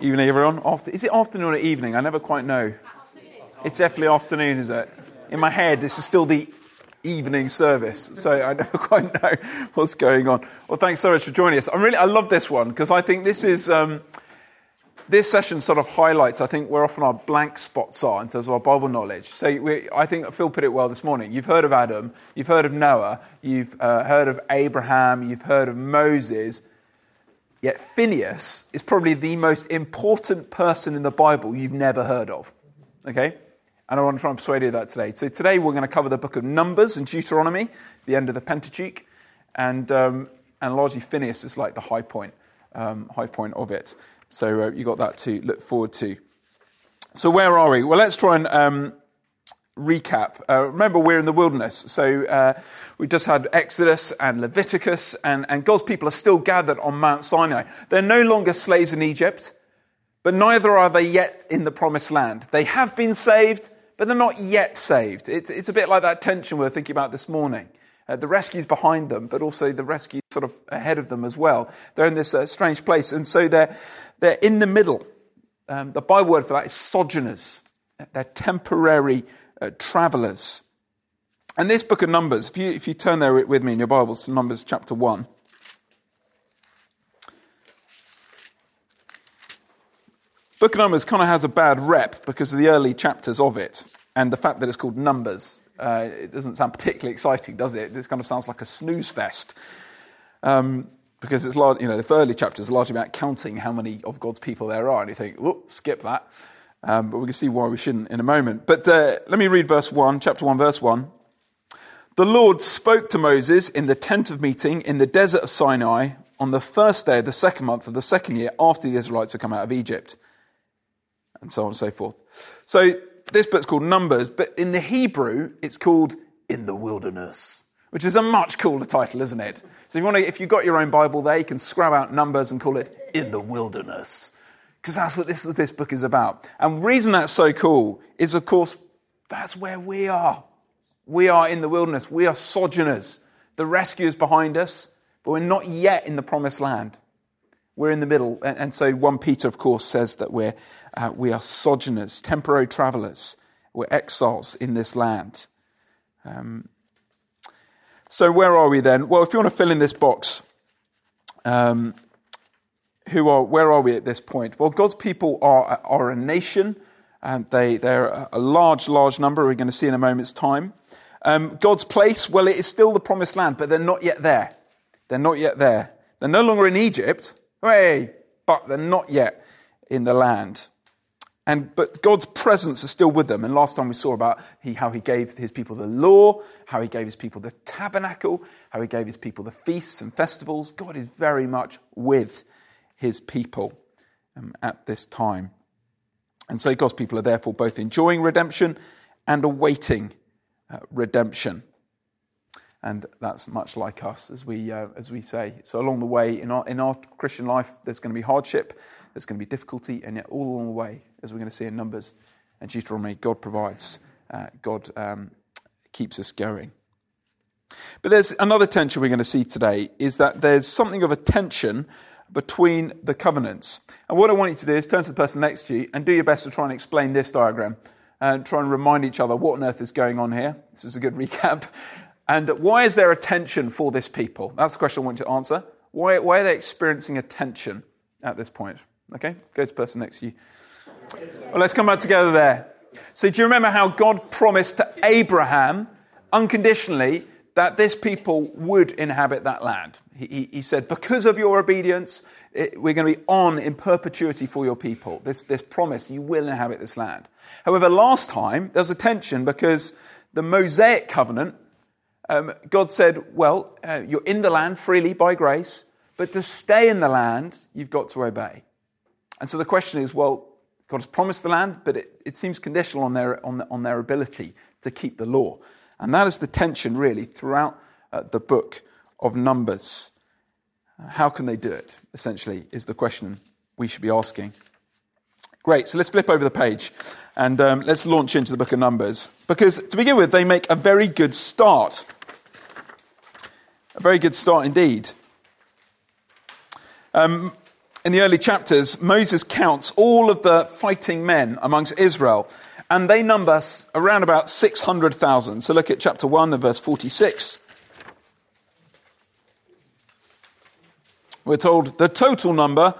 Evening, everyone. After, is it afternoon or evening? I never quite know. It's definitely afternoon, is it? In my head, this is still the evening service, so I never quite know what's going on. Well, thanks so much for joining us. I really, I love this one because I think this is um, this session sort of highlights, I think, where often our blank spots are in terms of our Bible knowledge. So we, I think Phil put it well this morning. You've heard of Adam, you've heard of Noah, you've uh, heard of Abraham, you've heard of Moses. Yet Phineas is probably the most important person in the Bible you've never heard of. Okay? And I want to try and persuade you of that today. So today we're going to cover the book of Numbers and Deuteronomy, the end of the Pentateuch, and, um, and largely Phineas is like the high point, um, high point of it. So uh, you got that to look forward to. So where are we? Well, let's try and um, recap. Uh, remember, we're in the wilderness. So uh, we just had Exodus and Leviticus, and, and God's people are still gathered on Mount Sinai. They're no longer slaves in Egypt, but neither are they yet in the promised land. They have been saved, but they're not yet saved. It's, it's a bit like that tension we are thinking about this morning. Uh, the rescue's behind them, but also the rescue sort of ahead of them as well. They're in this uh, strange place, and so they're, they're in the middle. Um, the byword for that is sojourners. They're temporary uh, travelers. And this book of Numbers, if you, if you turn there with me in your Bibles to Numbers chapter 1, Book of Numbers kind of has a bad rep because of the early chapters of it and the fact that it's called Numbers. Uh, it doesn't sound particularly exciting, does it? It kind of sounds like a snooze fest. Um, because it's large, you know, the early chapters are largely about counting how many of God's people there are, and you think, "Whoop, skip that." Um, but we can see why we shouldn't in a moment. But uh, let me read verse 1, chapter 1, verse 1. The Lord spoke to Moses in the tent of meeting in the desert of Sinai on the first day of the second month of the second year after the Israelites had come out of Egypt. And so on and so forth. So this book's called Numbers, but in the Hebrew, it's called In the Wilderness, which is a much cooler title, isn't it? So if you want to, if you've got your own Bible there, you can scrub out Numbers and call it In the Wilderness because that's what this, this book is about. And the reason that's so cool is, of course, that's where we are. We are in the wilderness. We are sojourners. The rescue is behind us, but we're not yet in the promised land. We're in the middle. And, and so 1 Peter, of course, says that we're, uh, we are sojourners, temporary travelers. We're exiles in this land. Um, so where are we then? Well, if you want to fill in this box, um, who are, where are we at this point? Well, God's people are, are a nation, and they, they're a large, large number, we're going to see in a moment's time. Um, God's place, well, it is still the promised land, but they're not yet there. They're not yet there. They're no longer in Egypt, hooray, but they're not yet in the land. And, but God's presence is still with them. And last time we saw about he, how he gave his people the law, how he gave his people the tabernacle, how he gave his people the feasts and festivals. God is very much with his people um, at this time. And so God's people are therefore both enjoying redemption and awaiting uh, redemption. And that's much like us, as we, uh, as we say. So, along the way, in our, in our Christian life, there's going to be hardship, there's going to be difficulty, and yet, all along the way, as we're going to see in Numbers and Deuteronomy, God provides, uh, God um, keeps us going. But there's another tension we're going to see today is that there's something of a tension between the covenants. And what I want you to do is turn to the person next to you and do your best to try and explain this diagram and try and remind each other what on earth is going on here. This is a good recap. And why is there a tension for this people? That's the question I want you to answer. Why, why are they experiencing a tension at this point? Okay, go to the person next to you. Well, let's come back together there. So, do you remember how God promised to Abraham unconditionally that this people would inhabit that land. He, he, said, Because of your obedience, it, we're going to be on in perpetuity for your people. This, this promise, you will inhabit this land. However, last time, there was a tension because the Mosaic covenant, um, God said, Well, uh, you're in the land freely by grace, but to stay in the land, you've got to obey. And so the question is, well, God has promised the land, but it, it seems conditional on their, on, the, on their ability to keep the law. And that is the tension, really, throughout uh, the book of Numbers. How can they do it, essentially, is the question we should be asking. Great, so let's flip over the page and um, let's launch into the book of Numbers. Because to begin with, they make a very good start. A very good start indeed. Um, in the early chapters, Moses counts all of the fighting men amongst Israel, and they number around about 600,000. So look at chapter 1 and verse 46. We're told the total number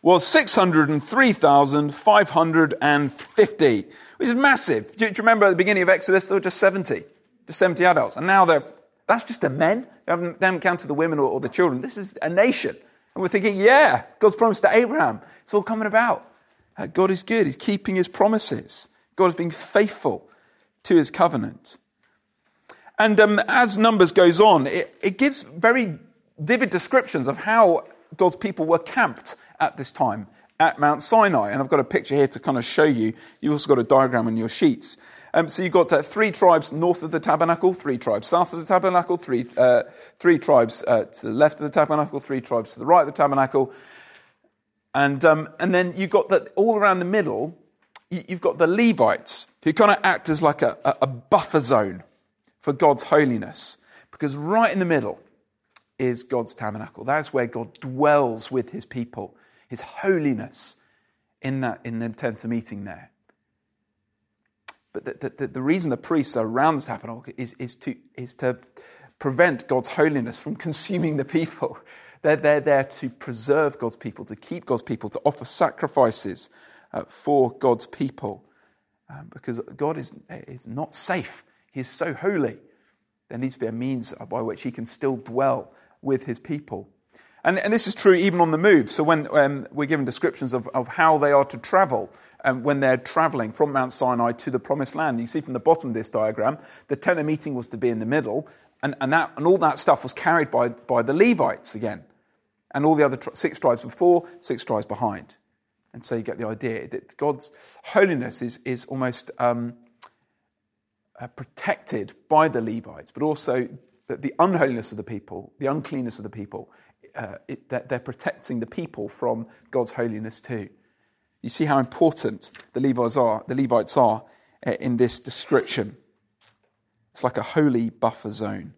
was 603,550, which is massive. Do you, remember at the beginning of Exodus, there were just 70, just 70 adults. And now they're, that's just the men. They haven't, they haven't counted the women or, or the children. This is a nation. And we're thinking, yeah, God's promise to Abraham. It's all coming about. Uh, God is good. He's keeping his promises. God is being faithful to his covenant. And um, as Numbers goes on, it, it gives very vivid descriptions of how God's people were camped at this time at Mount Sinai. And I've got a picture here to kind of show you. You've also got a diagram in your sheets. Um, so you've got uh, three tribes north of the tabernacle, three tribes south of the tabernacle, three, uh, three tribes uh, to the left of the tabernacle, three tribes to the right of the tabernacle. And, um, and then you've got that all around the middle, you've got the Levites who kind of act as like a, a buffer zone for God's holiness. Because right in the middle is God's tabernacle. That's where God dwells with his people, his holiness in, that, in the tent of meeting there. But the, the, the, reason the priests are around the tabernacle is, is, to, is to prevent God's holiness from consuming the people. They're, they're there to preserve God's people, to keep God's people, to offer sacrifices uh, for God's people. Um, because God is, is not safe. He is so holy. There needs to be a means by which he can still dwell with his people. And, and this is true even on the move. So when um, we're given descriptions of, of how they are to travel, um, when they're traveling from Mount Sinai to the promised land. You see from the bottom of this diagram, the tent of meeting was to be in the middle, and, and, that, and all that stuff was carried by, by the Levites again. And all the other six tribes before, six tribes behind. And so you get the idea that God's holiness is, is almost um, uh, protected by the Levites, but also that the unholiness of the people, the uncleanness of the people, uh, it, that they're protecting the people from God's holiness too. You see how important the Levites are, the Levites are uh, in this description. It's like a holy buffer zone.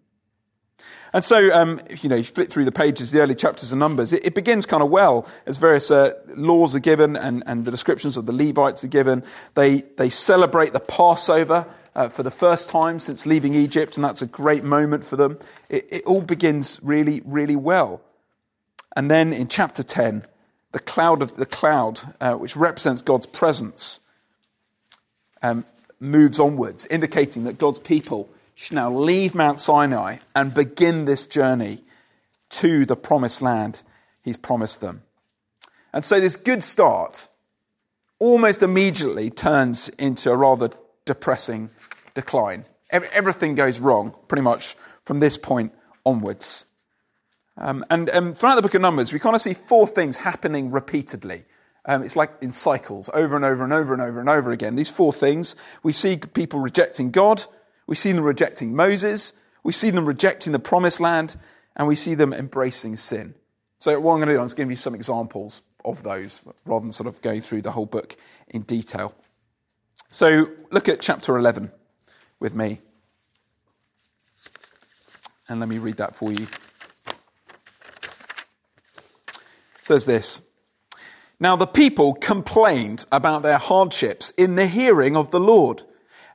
And so, um, you know, you flip through the pages, the early chapters of Numbers, it, it begins kind of well as various uh, laws are given and, and the descriptions of the Levites are given. They, they celebrate the Passover uh, for the first time since leaving Egypt, and that's a great moment for them. It, it all begins really, really well. And then in chapter 10, the cloud of the cloud, uh, which represents God's presence, um, moves onwards, indicating that God's people should now leave Mount Sinai and begin this journey to the promised land He's promised them. And so this good start almost immediately turns into a rather depressing decline. Everything goes wrong pretty much from this point onwards. Um, and um, throughout the book of Numbers, we kind of see four things happening repeatedly. Um, it's like in cycles, over and over and over and over and over again. These four things we see people rejecting God, we see them rejecting Moses, we see them rejecting the promised land, and we see them embracing sin. So, what I'm going to do is give you some examples of those rather than sort of going through the whole book in detail. So, look at chapter 11 with me. And let me read that for you. says this Now the people complained about their hardships in the hearing of the Lord.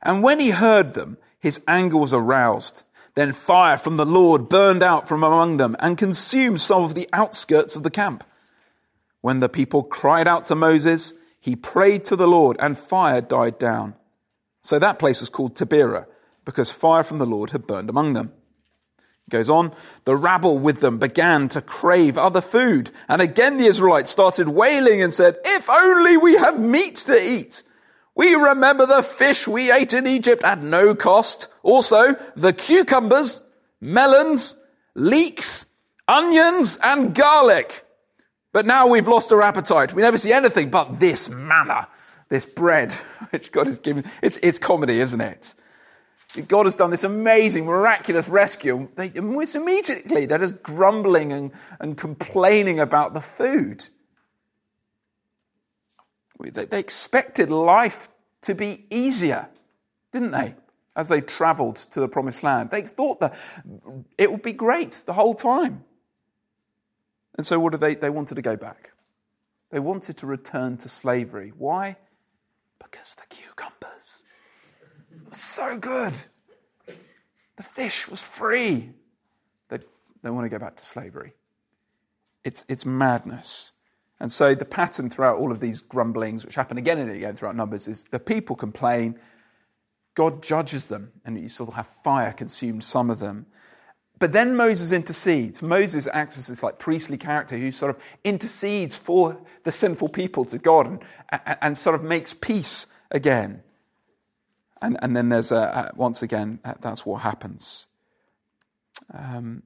And when he heard them, his anger was aroused. Then fire from the Lord burned out from among them and consumed some of the outskirts of the camp. When the people cried out to Moses, he prayed to the Lord, and fire died down. So that place was called Taberah, because fire from the Lord had burned among them goes on, the rabble with them began to crave other food. And again the Israelites started wailing and said, If only we had meat to eat. We remember the fish we ate in Egypt at no cost. Also, the cucumbers, melons, leeks, onions, and garlic. But now we've lost our appetite. We never see anything but this manna, this bread, which God has given. It's, it's comedy, isn't it? God has done this amazing, miraculous rescue. They, almost immediately, they're just grumbling and, and complaining about the food. They, expected life to be easier, didn't they? As they traveled to the promised land. They thought that it would be great the whole time. And so, what did they? They wanted to go back. They wanted to return to slavery. Why? Because the cucumbers were so good. The fish was free. They, they want to go back to slavery. It's, it's madness. And so the pattern throughout all of these grumblings, which happen again and again throughout Numbers, is the people complain, God judges them, and you sort of have fire consumed some of them. But then Moses intercedes. Moses acts as this like priestly character who sort of intercedes for the sinful people to God and, and, sort of makes peace again. And, and then there's a, once again, that's what happens. Um,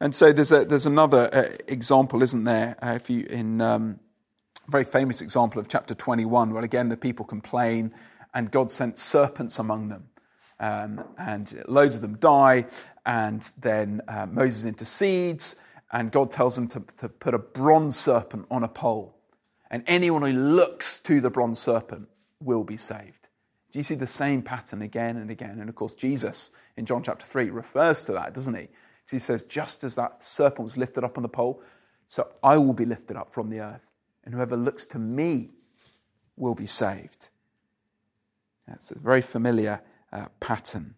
and so there's, a, there's another uh, example, isn't there? Uh, if you, in um, a very famous example of chapter 21, where again the people complain and God sent serpents among them. Um, and loads of them die, and then uh, Moses intercedes, and God tells him to, to put a bronze serpent on a pole. And anyone who looks to the bronze serpent will be saved. Do you see the same pattern again and again? And of course, Jesus in John chapter 3 refers to that, doesn't he? He says, Just as that serpent was lifted up on the pole, so I will be lifted up from the earth. And whoever looks to me will be saved. That's a very familiar uh, pattern.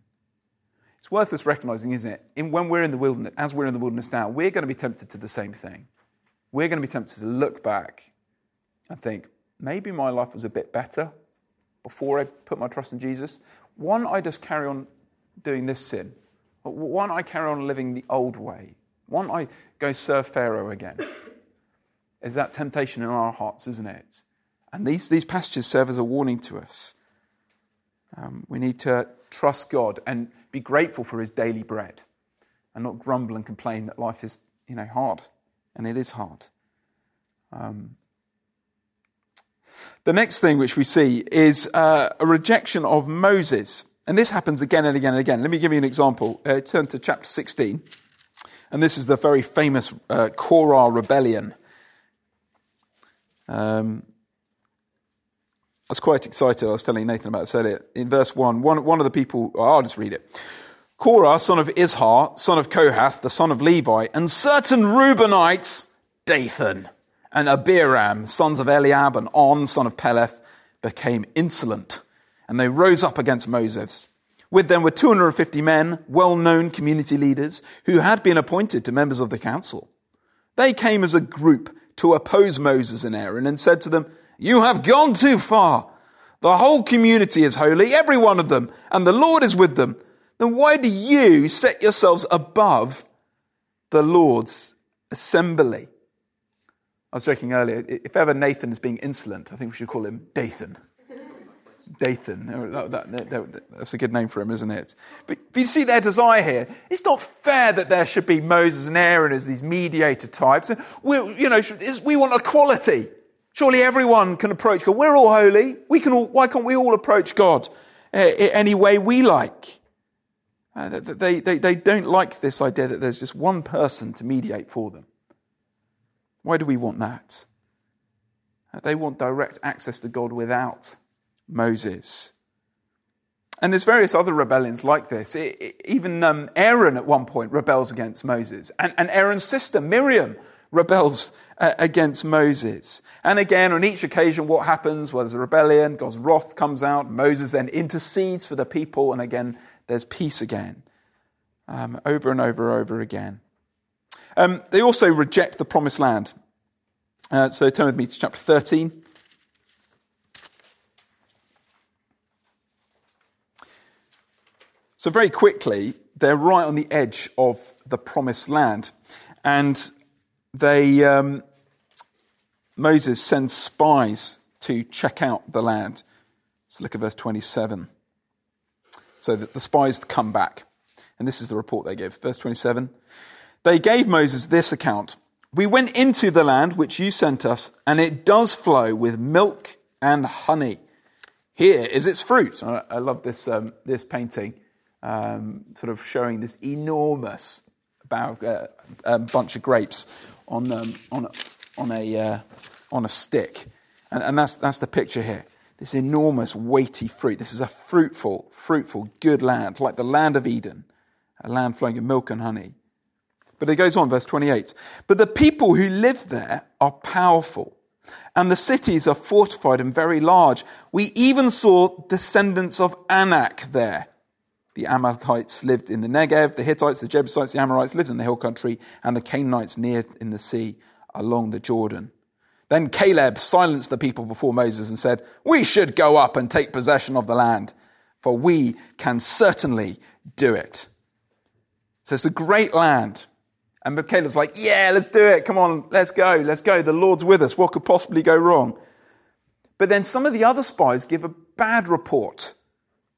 It's worth us recognizing, isn't it? In, when we're in the wilderness, as we're in the wilderness now, we're going to be tempted to the same thing. We're going to be tempted to look back and think, maybe my life was a bit better before I put my trust in Jesus. Why don't I just carry on doing this sin? Why don't I carry on living the old way? Why don't I go serve Pharaoh again? Is that temptation in our hearts, isn't it? And these, these passages serve as a warning to us. Um, we need to trust God and be grateful for his daily bread and not grumble and complain that life is you know, hard. And it is hard. Um, the next thing which we see is uh, a rejection of Moses. And this happens again and again and again. Let me give you an example. Uh, turn to chapter 16. And this is the very famous uh, Korah rebellion. Um, I was quite excited. I was telling Nathan about this earlier. In verse 1, one, one of the people, oh, I'll just read it. Korah, son of Izhar, son of Kohath, the son of Levi, and certain Reubenites, Dathan, and Abiram, sons of Eliab, and On, son of Peleth, became insolent and they rose up against Moses. With them were 250 men, well known community leaders, who had been appointed to members of the council. They came as a group to oppose Moses and Aaron and said to them, You have gone too far. The whole community is holy, every one of them, and the Lord is with them. Then why do you set yourselves above the Lord's assembly? I was joking earlier, if ever Nathan is being insolent, I think we should call him Dathan. Dathan. Oh, that, that, that, that's a good name for him, isn't it? But if you see their desire here, it's not fair that there should be Moses and Aaron as these mediator types. We, you know, we want equality. Surely everyone can approach God. We're all holy. We can all, why can't we all approach God uh, any way we like? Uh, they, they, they don't like this idea that there's just one person to mediate for them. Why do we want that? Uh, they want direct access to God without Moses. And there's various other rebellions like this. It, it, even um, Aaron at one point rebels against Moses. And, and Aaron's sister, Miriam, rebels uh, against Moses. And again, on each occasion, what happens? Well, there's a rebellion, God's wrath comes out, Moses then intercedes for the people, and again, there's peace again. Um, over and over and over again. Um, they also reject the promised land. Uh, so turn with me to chapter 13. So, very quickly, they're right on the edge of the promised land. And they, um, Moses sends spies to check out the land. So, look at verse 27. So the spies come back. And this is the report they give. Verse 27. They gave Moses this account We went into the land which you sent us, and it does flow with milk and honey. Here is its fruit. I love this, um, this painting um, sort of showing this enormous uh, um, bunch of grapes on, um, on, on, a, uh, on a stick. And, and that's, that's the picture here. This enormous, weighty fruit. This is a fruitful, fruitful, good land, like the land of Eden, a land flowing with milk and honey. But it goes on, verse 28. But the people who live there are powerful and the cities are fortified and very large. We even saw descendants of Anak there. The Amalekites lived in the Negev, the Hittites, the Jebusites, the Amorites lived in the hill country, and the Canaanites near in the sea along the Jordan. Then Caleb silenced the people before Moses and said, We should go up and take possession of the land, for we can certainly do it. So it's a great land. And Caleb's like, Yeah, let's do it. Come on, let's go, let's go. The Lord's with us. What could possibly go wrong? But then some of the other spies give a bad report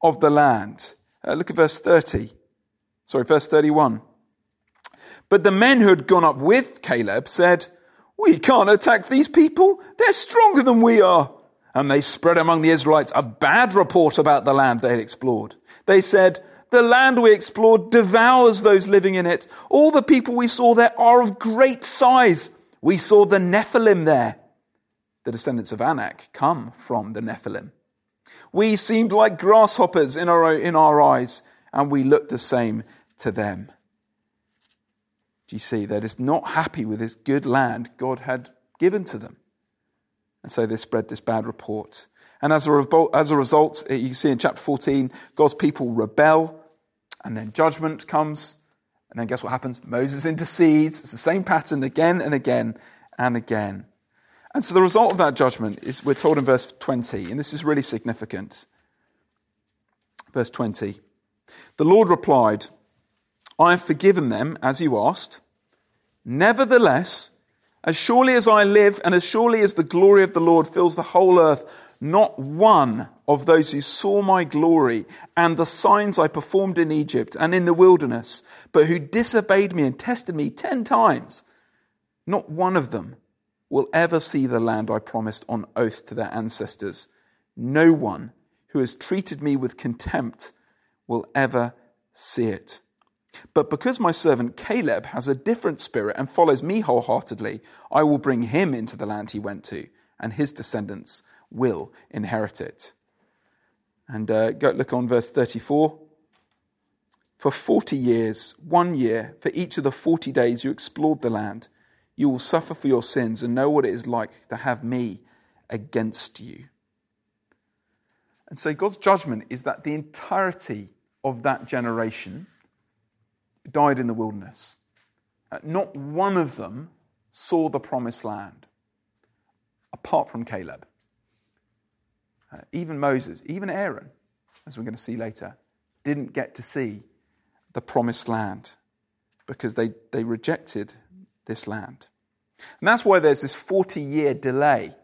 of the land. Uh, look at verse 30. Sorry, verse 31. But the men who had gone up with Caleb said, we can't attack these people. They're stronger than we are. And they spread among the Israelites a bad report about the land they had explored. They said, the land we explored devours those living in it. All the people we saw there are of great size. We saw the Nephilim there. The descendants of Anak come from the Nephilim. We seemed like grasshoppers in our, in our eyes, and we looked the same to them. Do you see? They're just not happy with this good land God had given to them. And so they spread this bad report. And as a, as a result, eh, you can see in chapter 14, God's people rebel, and then judgment comes. And then guess what happens? Moses intercedes. It's the same pattern again and again and again. And so the result of that judgment is we're told in verse 20, and this is really significant. Verse 20 The Lord replied, I have forgiven them, as you asked. Nevertheless, as surely as I live, and as surely as the glory of the Lord fills the whole earth, not one of those who saw my glory and the signs I performed in Egypt and in the wilderness, but who disobeyed me and tested me ten times, not one of them will ever see the land I promised on oath to their ancestors. No one who has treated me with contempt will ever see it. But because my servant Caleb has a different spirit and follows me wholeheartedly, I will bring him into the land he went to, and his descendants will inherit it. And uh, go look on verse 34. For 40 years, one year, for each of the 40 days you explored the land, you will suffer for your sins and know what it is like to have me against you. And so God's judgment is that the entirety of that generation died in the wilderness. Uh, not one of them saw the promised land, apart from Caleb. Uh, even Moses, even Aaron, as we're going to see later, didn't get to see the promised land because they, they rejected this land. And that's why there's this 40 year delay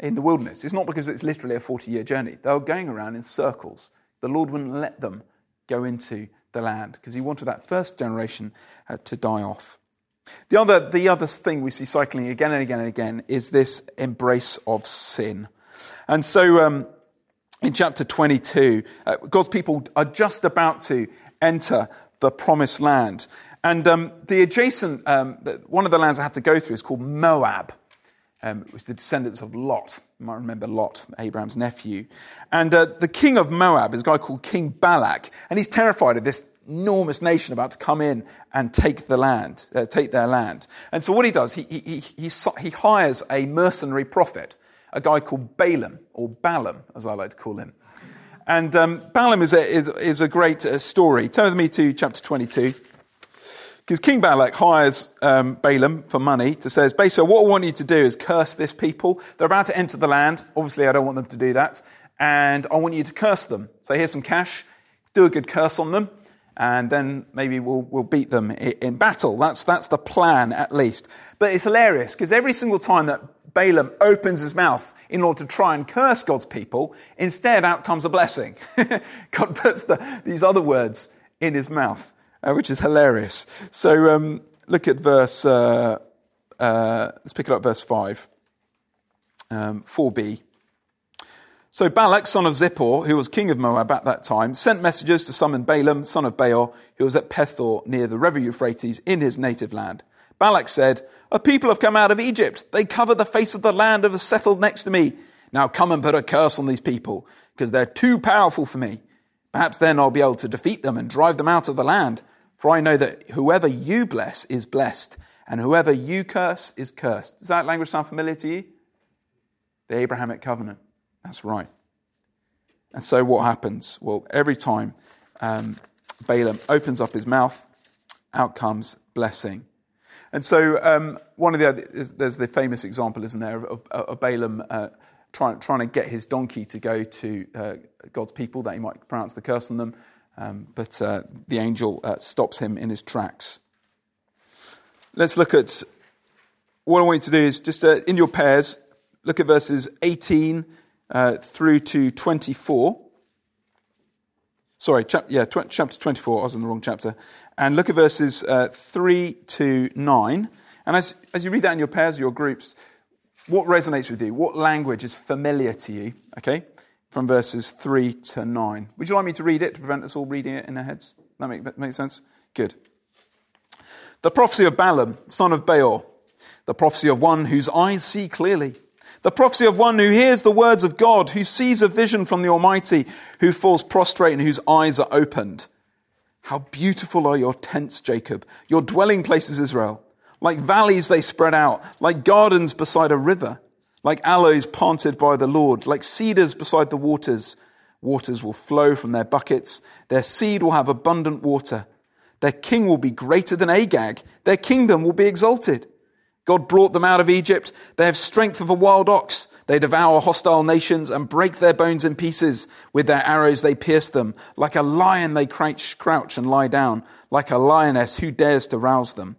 in the wilderness. It's not because it's literally a 40 year journey, they were going around in circles. The Lord wouldn't let them go into the land because he wanted that first generation uh, to die off. The other, the other thing we see cycling again and again and again is this embrace of sin. And so um, in chapter 22, uh, God's people are just about to enter the promised land. And um, the adjacent, um, one of the lands I had to go through is called Moab. Um, it was the descendants of Lot. You might remember Lot, Abraham's nephew. And uh, the king of Moab is a guy called King Balak, and he's terrified of this enormous nation about to come in and take the land, uh, take their land. And so what he does, he, he, he, he hires a mercenary prophet, a guy called Balaam, or Balaam, as I like to call him. And um, Balaam is a, is, is a great uh, story. Turn with me to chapter 22. Because King Balak hires um, Balaam for money to says, basically, what I want you to do is curse this people. They're about to enter the land. Obviously, I don't want them to do that. And I want you to curse them. So here's some cash. Do a good curse on them. And then maybe we'll, we'll beat them in battle. That's, that's the plan, at least. But it's hilarious because every single time that Balaam opens his mouth in order to try and curse God's people, instead out comes a blessing. God puts the, these other words in his mouth uh, which is hilarious. So um, look at verse, uh, uh, let's pick it up, verse 5, um, 4b. So Balak, son of Zippor, who was king of Moab at that time, sent messengers to summon Balaam, son of Beor, who was at Pethor near the river Euphrates in his native land. Balak said, A people have come out of Egypt. They cover the face of the land and have settled next to me. Now come and put a curse on these people, because they're too powerful for me. Perhaps then I'll be able to defeat them and drive them out of the land. For I know that whoever you bless is blessed, and whoever you curse is cursed. Does that language sound familiar to you? the Abrahamic covenant. That's right. And so what happens? Well, every time um, Balaam opens up his mouth, out comes blessing. And so um, one of the other, there's the famous example, isn't there, of, of Balaam uh, trying, trying to get his donkey to go to uh, God's people that he might pronounce the curse on them. Um, but uh, the angel uh, stops him in his tracks. Let's look at what I want you to do is just uh, in your pairs, look at verses 18 uh, through to 24. Sorry, chap- yeah, tw- chapter 24. I was in the wrong chapter. And look at verses uh, 3 to 9. And as, as you read that in your pairs, your groups, what resonates with you? What language is familiar to you? Okay? From verses 3 to 9. Would you like me to read it to prevent us all reading it in our heads? That make, make sense? Good. The prophecy of Balaam, son of Beor, the prophecy of one whose eyes see clearly, the prophecy of one who hears the words of God, who sees a vision from the Almighty, who falls prostrate and whose eyes are opened. How beautiful are your tents, Jacob, your dwelling places, Israel. Like valleys they spread out, like gardens beside a river, like aloes planted by the Lord, like cedars beside the waters. Waters will flow from their buckets, their seed will have abundant water. Their king will be greater than Agag. Their kingdom will be exalted. God brought them out of Egypt. They have strength of a wild ox. They devour hostile nations and break their bones in pieces. With their arrows they pierce them. Like a lion they crouch, crouch and lie down. Like a lioness who dares to rouse them.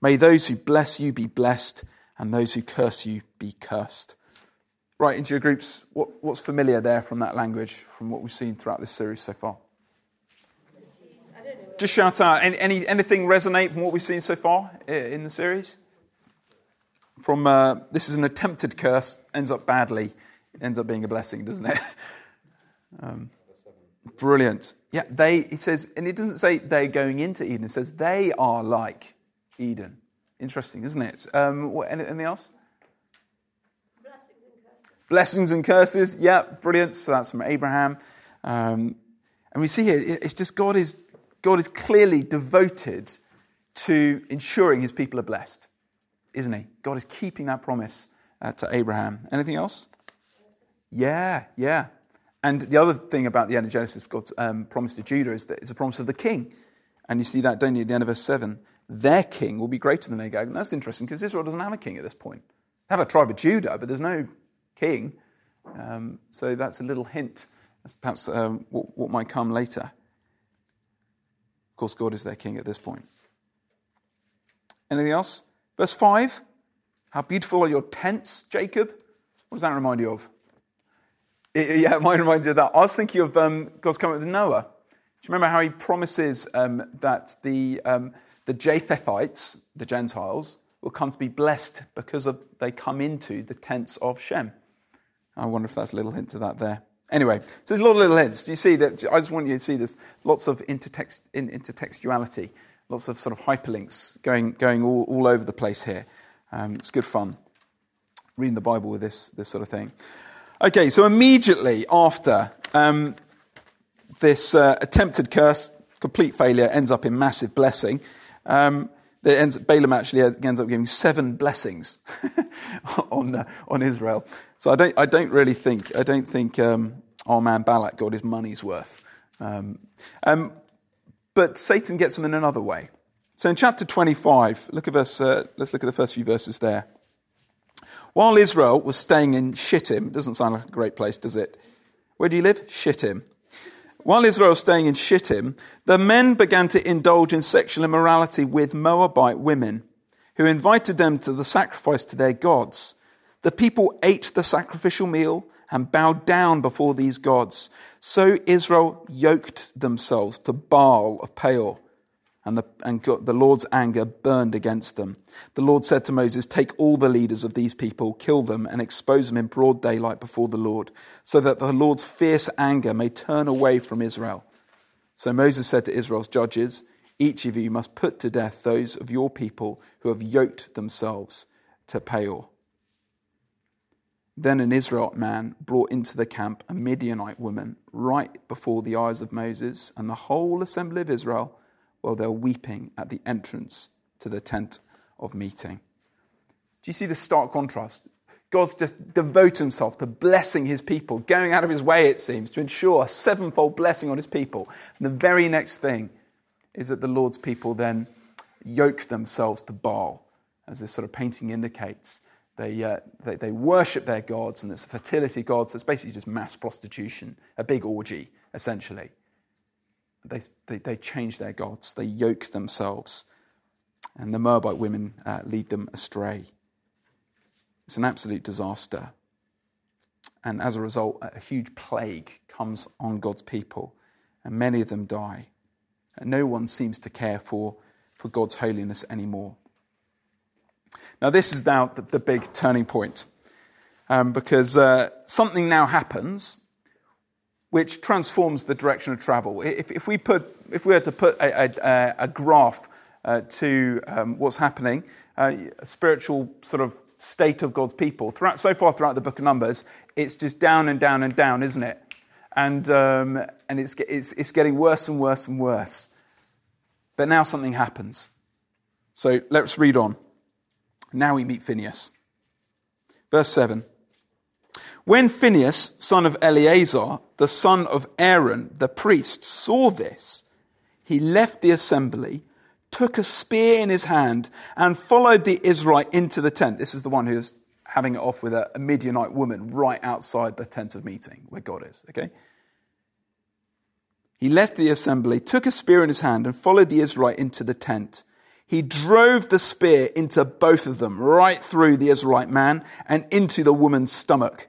May those who bless you be blessed and those who curse you be cursed. Right into your groups, what, what's familiar there from that language, from what we've seen throughout this series so far? Just shout out. Any, any, anything resonate from what we've seen so far in the series? From uh, this is an attempted curse, ends up badly, ends up being a blessing, doesn't it? Um, brilliant. Yeah, they. It says, and it doesn't say they're going into Eden. It says they are like Eden. Interesting, isn't it? Um, what, anything else? Blessings and curses. Blessings and curses. Yeah, brilliant. So that's from Abraham. Um, and we see here, it's just God is God is clearly devoted to ensuring his people are blessed, isn't he? God is keeping that promise uh, to Abraham. Anything else? Yeah, yeah. And the other thing about the end of Genesis, God's um, promise to Judah is that it's a promise of the king. And you see that, don't you, at the end of verse 7? Their king will be greater than Agag. And that's interesting because Israel doesn't have a king at this point. They have a tribe of Judah, but there's no king. Um, so that's a little hint as perhaps um, what, what might come later. Of course, God is their king at this point. Anything else? Verse 5 How beautiful are your tents, Jacob? What does that remind you of? It, yeah, it might remind you of that. I was thinking of um, God's coming with Noah. Do you remember how he promises um, that the, um, the Japhethites, the Gentiles, will come to be blessed because of, they come into the tents of Shem? I wonder if that's a little hint to that there. Anyway, so there's a lot of little hints. Do you see that? I just want you to see this. Lots of intertext, in, intertextuality, lots of sort of hyperlinks going, going all, all over the place here. Um, it's good fun reading the Bible with this, this sort of thing. Okay, so immediately after um, this uh, attempted curse, complete failure, ends up in massive blessing. Um, ends, Balaam actually ends up giving seven blessings on, uh, on Israel. So I don't, I don't really think, I don't think um, our man Balak got his money's worth. Um, um, but Satan gets him in another way. So in chapter 25, look at verse, uh, let's look at the first few verses there. While Israel was staying in Shittim, doesn't sound like a great place, does it? Where do you live? Shittim. While Israel was staying in Shittim, the men began to indulge in sexual immorality with Moabite women, who invited them to the sacrifice to their gods. The people ate the sacrificial meal and bowed down before these gods. So Israel yoked themselves to Baal of Peor, and the, and the Lord's anger burned against them. The Lord said to Moses, Take all the leaders of these people, kill them, and expose them in broad daylight before the Lord, so that the Lord's fierce anger may turn away from Israel. So Moses said to Israel's judges, Each of you must put to death those of your people who have yoked themselves to Peor. Then an Israelite man brought into the camp a Midianite woman right before the eyes of Moses and the whole assembly of Israel while they're weeping at the entrance to the tent of meeting. Do you see the stark contrast? God's just devoted himself to blessing his people, going out of his way, it seems, to ensure a sevenfold blessing on his people. And the very next thing is that the Lord's people then yoke themselves to Baal, as this sort of painting indicates. They, uh, they, they, worship their gods, and it's a fertility god, so it's basically just mass prostitution, a big orgy, essentially. They, they, they change their gods, they yoke themselves, and the Moabite women uh, lead them astray. It's an absolute disaster. And as a result, a huge plague comes on God's people, and many of them die. And no one seems to care for, for God's holiness anymore. Now, this is now the, the big turning point um, because uh, something now happens which transforms the direction of travel. If, if, we, put, if we were to put a, a, a graph uh, to um, what's happening, uh, a spiritual sort of state of God's people, throughout, so far throughout the book of Numbers, it's just down and down and down, isn't it? And, um, and it's, it's, it's getting worse and worse and worse. But now something happens. So let's read on. Now we meet Phineas. Verse 7. When Phinehas, son of Eleazar, the son of Aaron, the priest, saw this, he left the assembly, took a spear in his hand, and followed the Israelite into the tent. This is the one who's having it off with a, Midianite woman right outside the tent of meeting where God is, okay? He left the assembly, took a spear in his hand, and followed the Israelite into the tent. He drove the spear into both of them, right through the Israelite man and into the woman's stomach.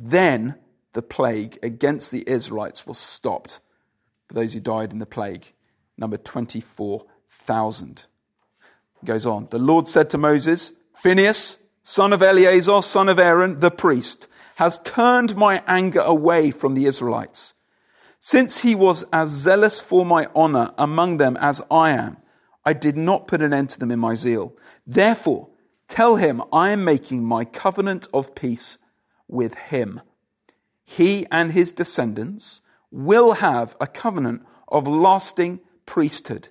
Then the plague against the Israelites was stopped. For those who died in the plague, number 24,000. Goes on. The Lord said to Moses, Phinehas, son of Eleazar, son of Aaron, the priest, has turned my anger away from the Israelites. Since he was as zealous for my honor among them as I am, I did not put an end to them in my zeal. Therefore, tell him I am making my covenant of peace with him. He and his descendants will have a covenant of lasting priesthood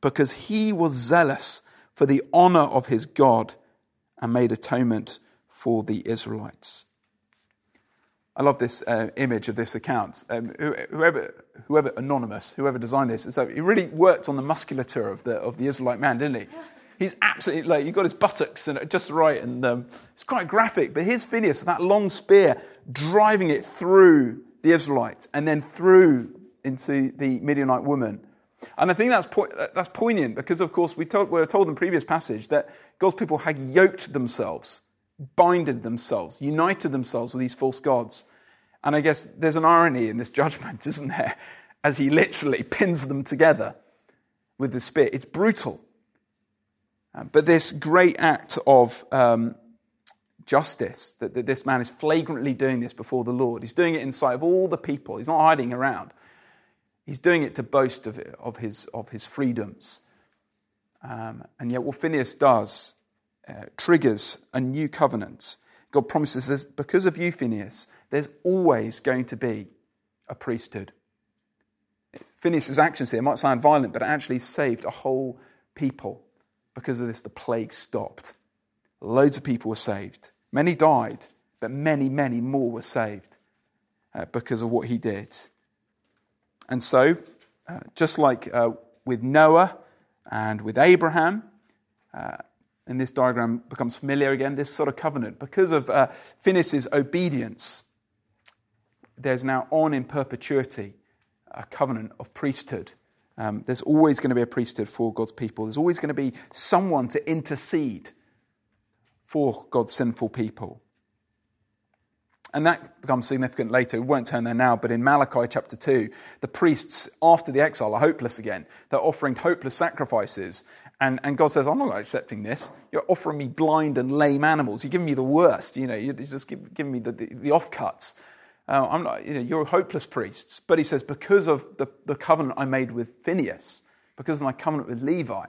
because he was zealous for the honor of his God and made atonement for the Israelites. I love this uh, image of this account. Um, whoever, whoever, anonymous, whoever designed this, so he really worked on the musculature of the, of the Israelite man, didn't he? He's absolutely like, he got his buttocks and just right, and um, it's quite graphic. But here's Phineas with that long spear driving it through the Israelites and then through into the Midianite woman. And I think that's, po- that's poignant because, of course, we, told, we were told in the previous passage that God's people had yoked themselves binded themselves, united themselves with these false gods. And I guess there's an irony in this judgment, isn't there? As he literally pins them together with the spear. It's brutal. Uh, but this great act of um, justice, that, that this man is flagrantly doing this before the Lord, he's doing it in sight of all the people, he's not hiding around. He's doing it to boast of, it, of, his, of his freedoms. Um, and yet, what Phineas does uh, triggers a new covenant. God promises this because of you, Phineas, there's always going to be a priesthood. Phineas's actions here might sound violent, but it actually saved a whole people. Because of this, the plague stopped. Loads of people were saved. Many died, but many, many more were saved uh, because of what he did. And so, uh, just like uh, with Noah and with Abraham, uh, and this diagram becomes familiar again, this sort of covenant. Because of uh, obedience, there's now on in perpetuity a covenant of priesthood. Um, there's always going to be a priesthood for God's people. There's always going to be someone to intercede for God's sinful people. And that becomes significant later. We won't turn there now, but in Malachi chapter 2, the priests, after the exile, are hopeless again. They're offering hopeless sacrifices. And, and God says, I'm not accepting this. You're offering me blind and lame animals. You're giving me the worst. You know, you're just giving me the, the, the offcuts. Uh, I'm not, you know, you're hopeless priests. But he says, because of the, the covenant I made with Phineas, because of my covenant with Levi,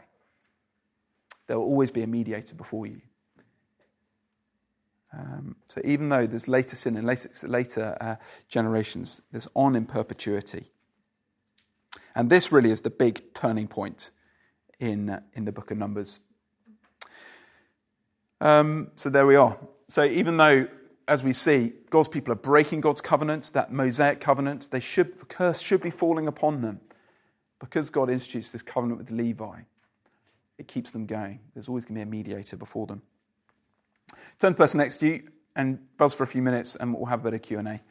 there will always be a mediator before you. Um, so even though there's later sin and later, later uh, generations, there's on in perpetuity. And this really is the big turning point in, in the book of Numbers. Um, so there we are. so even though, as we see, God's people are breaking God's covenant, that Mosaic covenant, they should, the curse should be falling upon them. Because God institutes this covenant with Levi, it keeps them going. There's always going to be a mediator before them. Turn to the person next to you and buzz for a few minutes, and we'll have a bit of Q&A.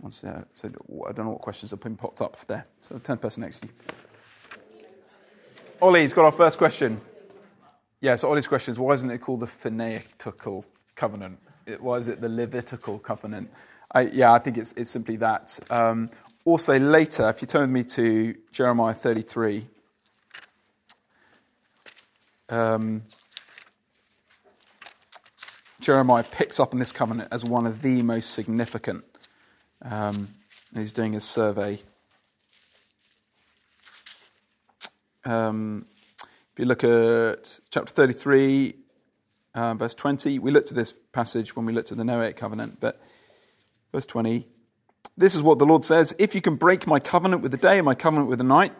Once, uh, so I don't know what questions have been popped up there. So turn to the person next to you. Ollie's got our first question. Yeah, so Ollie's question is why isn't it called the Phaneutical covenant? Why is it the Levitical covenant? I, yeah, I think it's, it's simply that. Um, also, later, if you turn with me to Jeremiah 33, um, Jeremiah picks up on this covenant as one of the most significant. Um, he's doing his survey. Um, if you look at chapter 33, uh, verse 20, we looked at this passage when we looked at the Noahic covenant, but verse 20, this is what the Lord says If you can break my covenant with the day and my covenant with the night,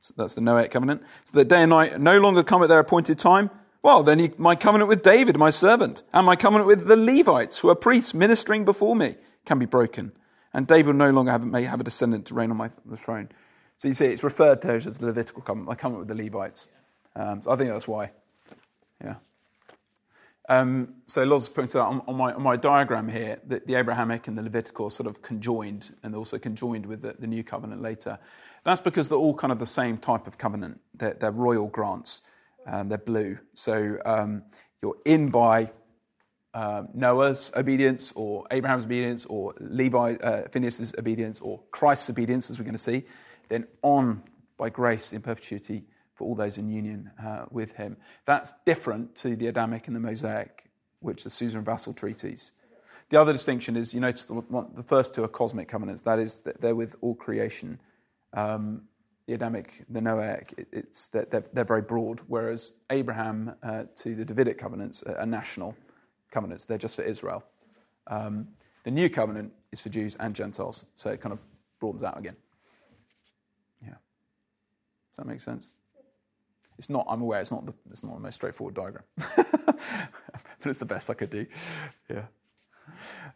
so that's the Noahic covenant, so that day and night no longer come at their appointed time, well, then he, my covenant with David, my servant, and my covenant with the Levites, who are priests ministering before me, can be broken. And David will no longer have, may have a descendant to reign on my throne. So you see, it's referred to as the Levitical covenant, my covenant with the Levites. Um, so I think that's why. Yeah. Um, so Loz pointed out on, on, my, on, my, diagram here that the Abrahamic and the Levitical are sort of conjoined and also conjoined with the, the, new covenant later. That's because they're all kind of the same type of covenant. They're, they're royal grants. Um, they're blue. So um, you're in by uh, Noah's obedience or Abraham's obedience or Levi, uh, obedience or Christ's obedience, as we're going to see, then on by grace in perpetuity for all those in union uh, with him. That's different to the Adamic and the Mosaic, which are suzerain and Vassal treaties. The other distinction is you notice the, the first two are cosmic covenants, that is, they're with all creation. Um, the Adamic, the Noahic, it's, they're, they're, very broad, whereas Abraham uh, to the Davidic covenants are national covenants, they're just for Israel. Um, the new covenant is for Jews and Gentiles, so it kind of broadens out again. Yeah. Does that make sense? It's not, I'm aware, it's not the, it's not the most straightforward diagram, but it's the best I could do. Yeah.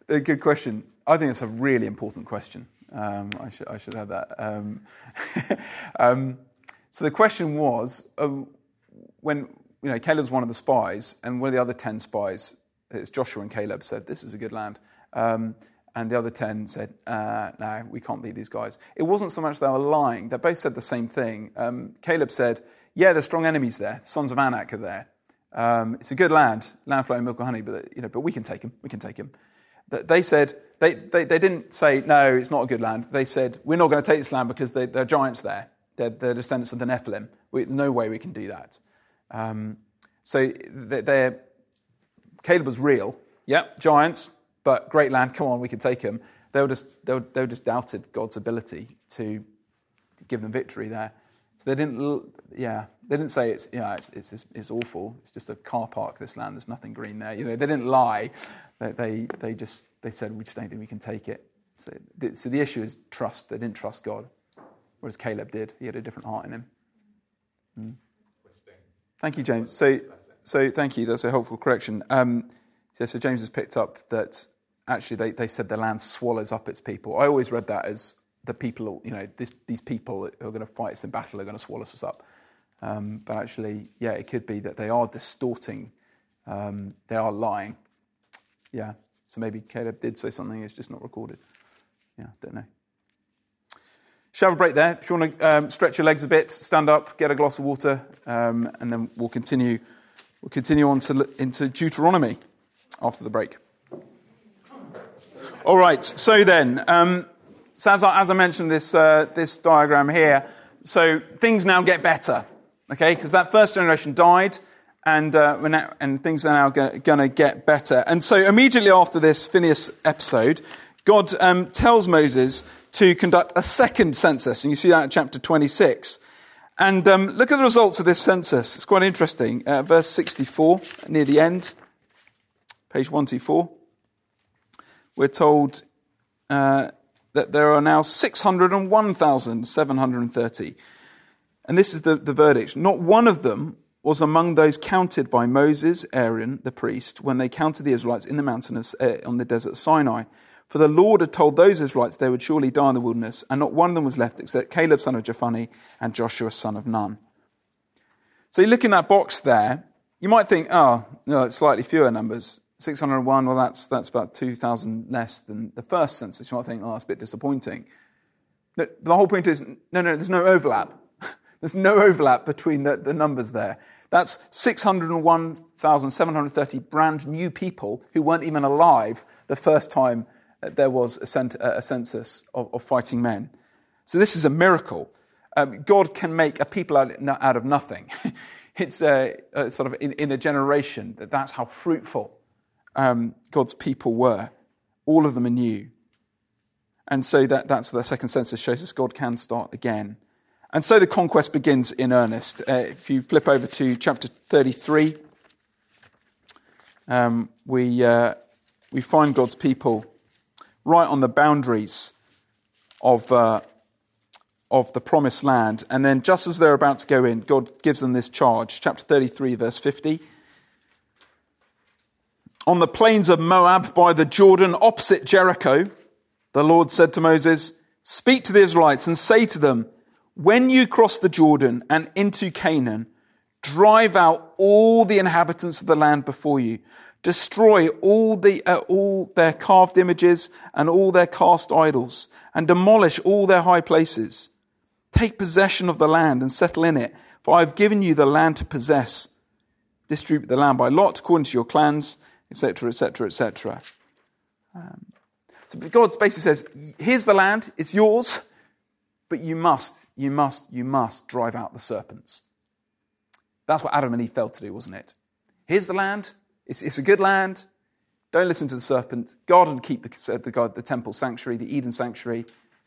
A good question. I think it's a really important question. Um, I, should, I should have that. Um, um, so the question was uh, when you know Caleb's one of the spies, and one of the other ten spies, it's Joshua and Caleb, said, "This is a good land." Um, and the other 10 said, uh, No, we can't beat these guys. It wasn't so much they were lying, they both said the same thing. Um, Caleb said, Yeah, there's strong enemies there. Sons of Anak are there. Um, it's a good land, land flowing milk and honey, but, you know, but we can take them. We can take them. They said, they, they, they, didn't say, no, it's not a good land. They said, we're not going to take this land because they, there are giants there. They're, they're descendants of the Nephilim. We, no way we can do that. Um, so they're, they're, Caleb was real. Yep, giants, but great land. Come on, we can take them. They were just, they were, they were just doubted God's ability to give them victory there. So they didn't, yeah, they didn't say it's, yeah, it's, it's, it's, awful. It's just a car park, this land. There's nothing green there. You know, they didn't lie. They, they, they just they said, we just don't think we can take it. So, so the issue is trust. They didn't trust God, whereas Caleb did. He had a different heart in him. Mm. Thank you, James. So, so thank you. That's a helpful correction. Um, so, so James has picked up that actually they, they said the land swallows up its people. I always read that as the people, you know, this, these people who are going to fight us in battle are going to swallow us up. Um, but actually, yeah, it could be that they are distorting, um, they are lying yeah. So maybe Caleb did say something, it's just not recorded. Yeah, don't know. Shall we break there? If you want to um, stretch your legs a bit, stand up, get a glass of water, um, and then we'll continue. We'll continue on to, into Deuteronomy after the break. All right. So then, um, so as I, as I mentioned, this uh, this diagram here. So things now get better, okay? Because that first generation died and, uh, now, and things are now going to get better. And so, immediately after this Phineas episode, God um, tells Moses to conduct a second census, and you see that in chapter 26. And um, look at the results of this census. It's quite interesting. Uh, verse 64, near the end, page 124, we're told uh, that there are now 601,730. And this is the, the verdict. Not one of them was among those counted by Moses, Aaron, the priest, when they counted the Israelites in the mountain of, uh, on the desert Sinai. For the Lord had told those Israelites they would surely die in the wilderness, and not one of them was left except Caleb, son of Jephunneh, and Joshua, son of Nun. So you look in that box there, you might think, oh, no, it's slightly fewer numbers. 601, well, that's, that's about 2,000 less than the first census. You might think, oh, that's a bit disappointing. But the whole point is, no, no, there's no overlap. there's no overlap between the, the numbers there. That's 601,730 brand new people who weren't even alive the first time there was a, cent- a census of, of, fighting men. So this is a miracle. Um, God can make a people out, out of nothing. it's a, a sort of in, in, a generation that that's how fruitful um, God's people were. All of them are new. And so that, that's the second census shows us God can start again. And so the conquest begins in earnest. Uh, if you flip over to chapter 33, um, we, uh, we find God's people right on the boundaries of, uh, of the promised land. And then, just as they're about to go in, God gives them this charge. Chapter 33, verse 50. On the plains of Moab by the Jordan, opposite Jericho, the Lord said to Moses, Speak to the Israelites and say to them, when you cross the Jordan and into Canaan, drive out all the inhabitants of the land before you. Destroy all, the, uh, all their carved images and all their cast idols, and demolish all their high places. Take possession of the land and settle in it, for I have given you the land to possess. Distribute the land by lot according to your clans, etc., etc., etc. So God basically says, Here's the land, it's yours. But you must, you must, you must drive out the serpents. That's what Adam and Eve failed to do, wasn't it? Here's the land. It's, it's a good land. Don't listen to the serpent. God and keep the, the, God, the temple sanctuary, the Eden sanctuary,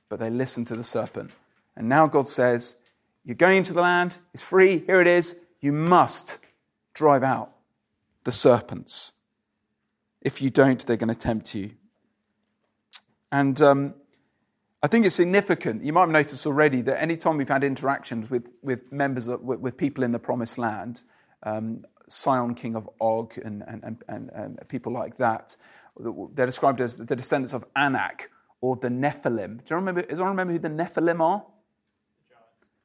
but they listen to the serpent. And now God says, You're going into the land. It's free. Here it is. You must drive out the serpents. If you don't, they're going to tempt you. And um, I think it's significant. You might have noticed already that anytime we've had interactions with, with members, of, with, with, people in the Promised Land, um, Sihon, king of Og, and, and, and, and, people like that, they're described as the descendants of Anak or the Nephilim. Do you remember? Does anyone remember who the Nephilim are?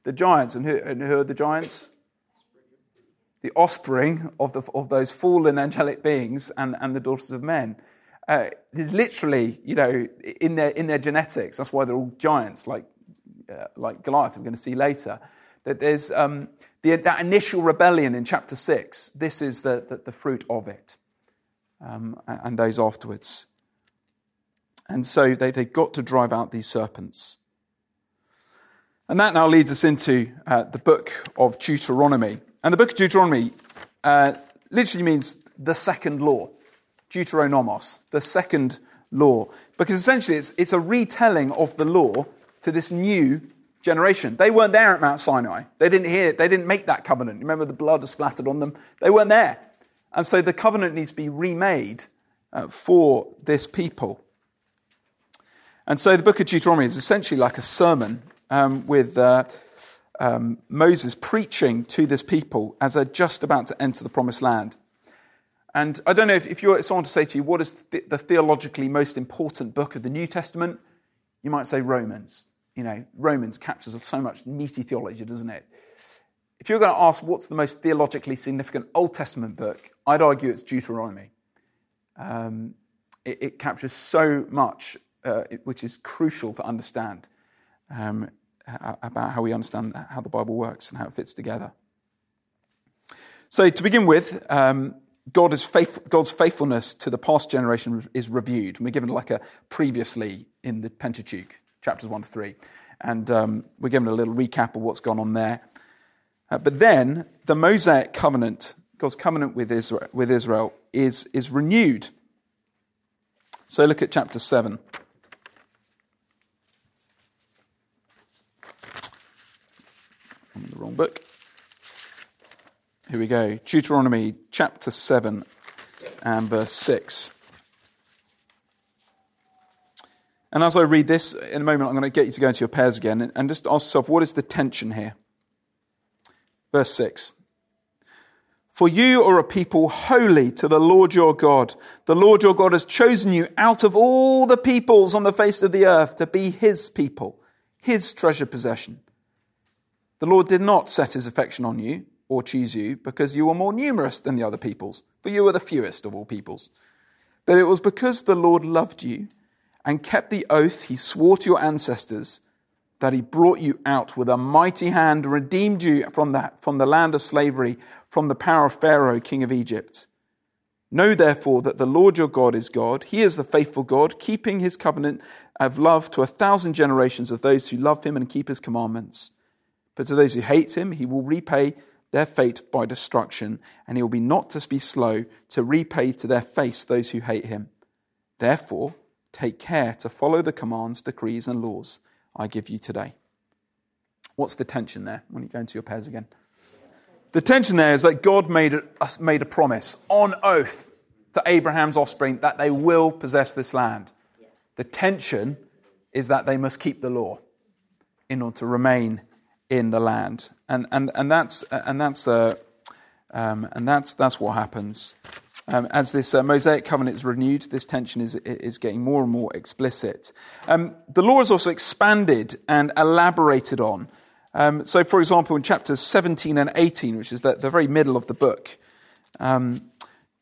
The giants. The giants. And, who, and who are the giants? The offspring of, the, of those fallen angelic beings and, and the daughters of men uh, is literally, you know, in their, in their genetics. That's why they're all giants, like, uh, like Goliath, we're going to see later. That there's um, the, that initial rebellion in chapter 6, this is the, the, the fruit of it, um, and those afterwards. And so they, they got to drive out these serpents. And that now leads us into uh, the book of Deuteronomy. And the book of Deuteronomy uh, literally means the second law. Deuteronomos, the second law. Because essentially it's, it's a retelling of the law to this new generation. They weren't there at Mount Sinai. They didn't hear. They didn't make that covenant. Remember the blood splattered on them? They weren't there. And so the covenant needs to be remade uh, for this people. And so the book of Deuteronomy is essentially like a sermon um, with uh, um, Moses preaching to this people as they're just about to enter the promised land. And I don't know if, if you're someone to say to you, what is the, the theologically most important book of the New Testament? You might say Romans. You know, Romans captures so much meaty theology, doesn't it? If you're going to ask what's the most theologically significant Old Testament book, I'd argue it's Deuteronomy. Um, it, it, captures so much, uh, which is crucial to understand um, about how we understand how the Bible works and how it fits together. So, to begin with, um, God is God's faithfulness to the past generation is reviewed. And we're given like a previously in the Pentateuch, chapters 1 to 3. And um, we're given a little recap of what's gone on there. Uh, but then the Mosaic covenant, God's covenant with Israel, with Israel is, is renewed. So look at chapter 7. I'm in the wrong book. Here we go. Deuteronomy chapter 7 and verse 6. And as I read this, in a moment, I'm going to get you to go into your pairs again and just ask yourself, what is the tension here? Verse 6 For you are a people holy to the Lord your God. The Lord your God has chosen you out of all the peoples on the face of the earth to be his people, his treasure possession. The Lord did not set his affection on you or choose you because you were more numerous than the other peoples, for you were the fewest of all peoples. But it was because the Lord loved you and kept the oath he swore to your ancestors that he brought you out with a mighty hand and redeemed you from the, from the land of slavery, from the power of Pharaoh, king of Egypt. Know therefore that the Lord your God is God. He is the faithful God, keeping his covenant of love to a thousand generations of those who love him and keep his commandments. But to those who hate him, he will repay their fate by destruction, and he will be not to be slow to repay to their face those who hate him. Therefore, take care to follow the commands, decrees, and laws I give you today. What's the tension there when you go into your pairs again? The tension there is that God made a, made a promise on oath to Abraham's offspring that they will possess this land. The tension is that they must keep the law in order to remain in the land. And, and, and, that's, and, that's, uh, um, and that's, that's what happens. Um, as this uh, Mosaic covenant is renewed, this tension is, is getting more and more explicit. Um, the law is also expanded and elaborated on. Um, so, for example, in chapters 17 and 18, which is the, the very middle of the book, um,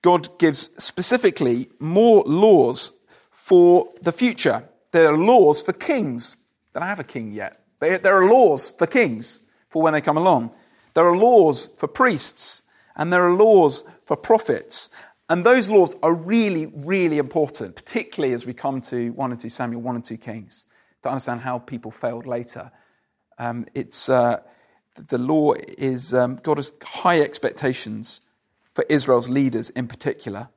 God gives specifically more laws for the future. There are laws for kings. They don't have a king yet. There are laws for kings for when they come along. There are laws for priests, and there are laws for prophets. And those laws are really, really important, particularly as we come to 1 and 2 Samuel, 1 and 2 Kings, to understand how people failed later. Um, it's, uh, the law is, um, God has high expectations for Israel's leaders in particular.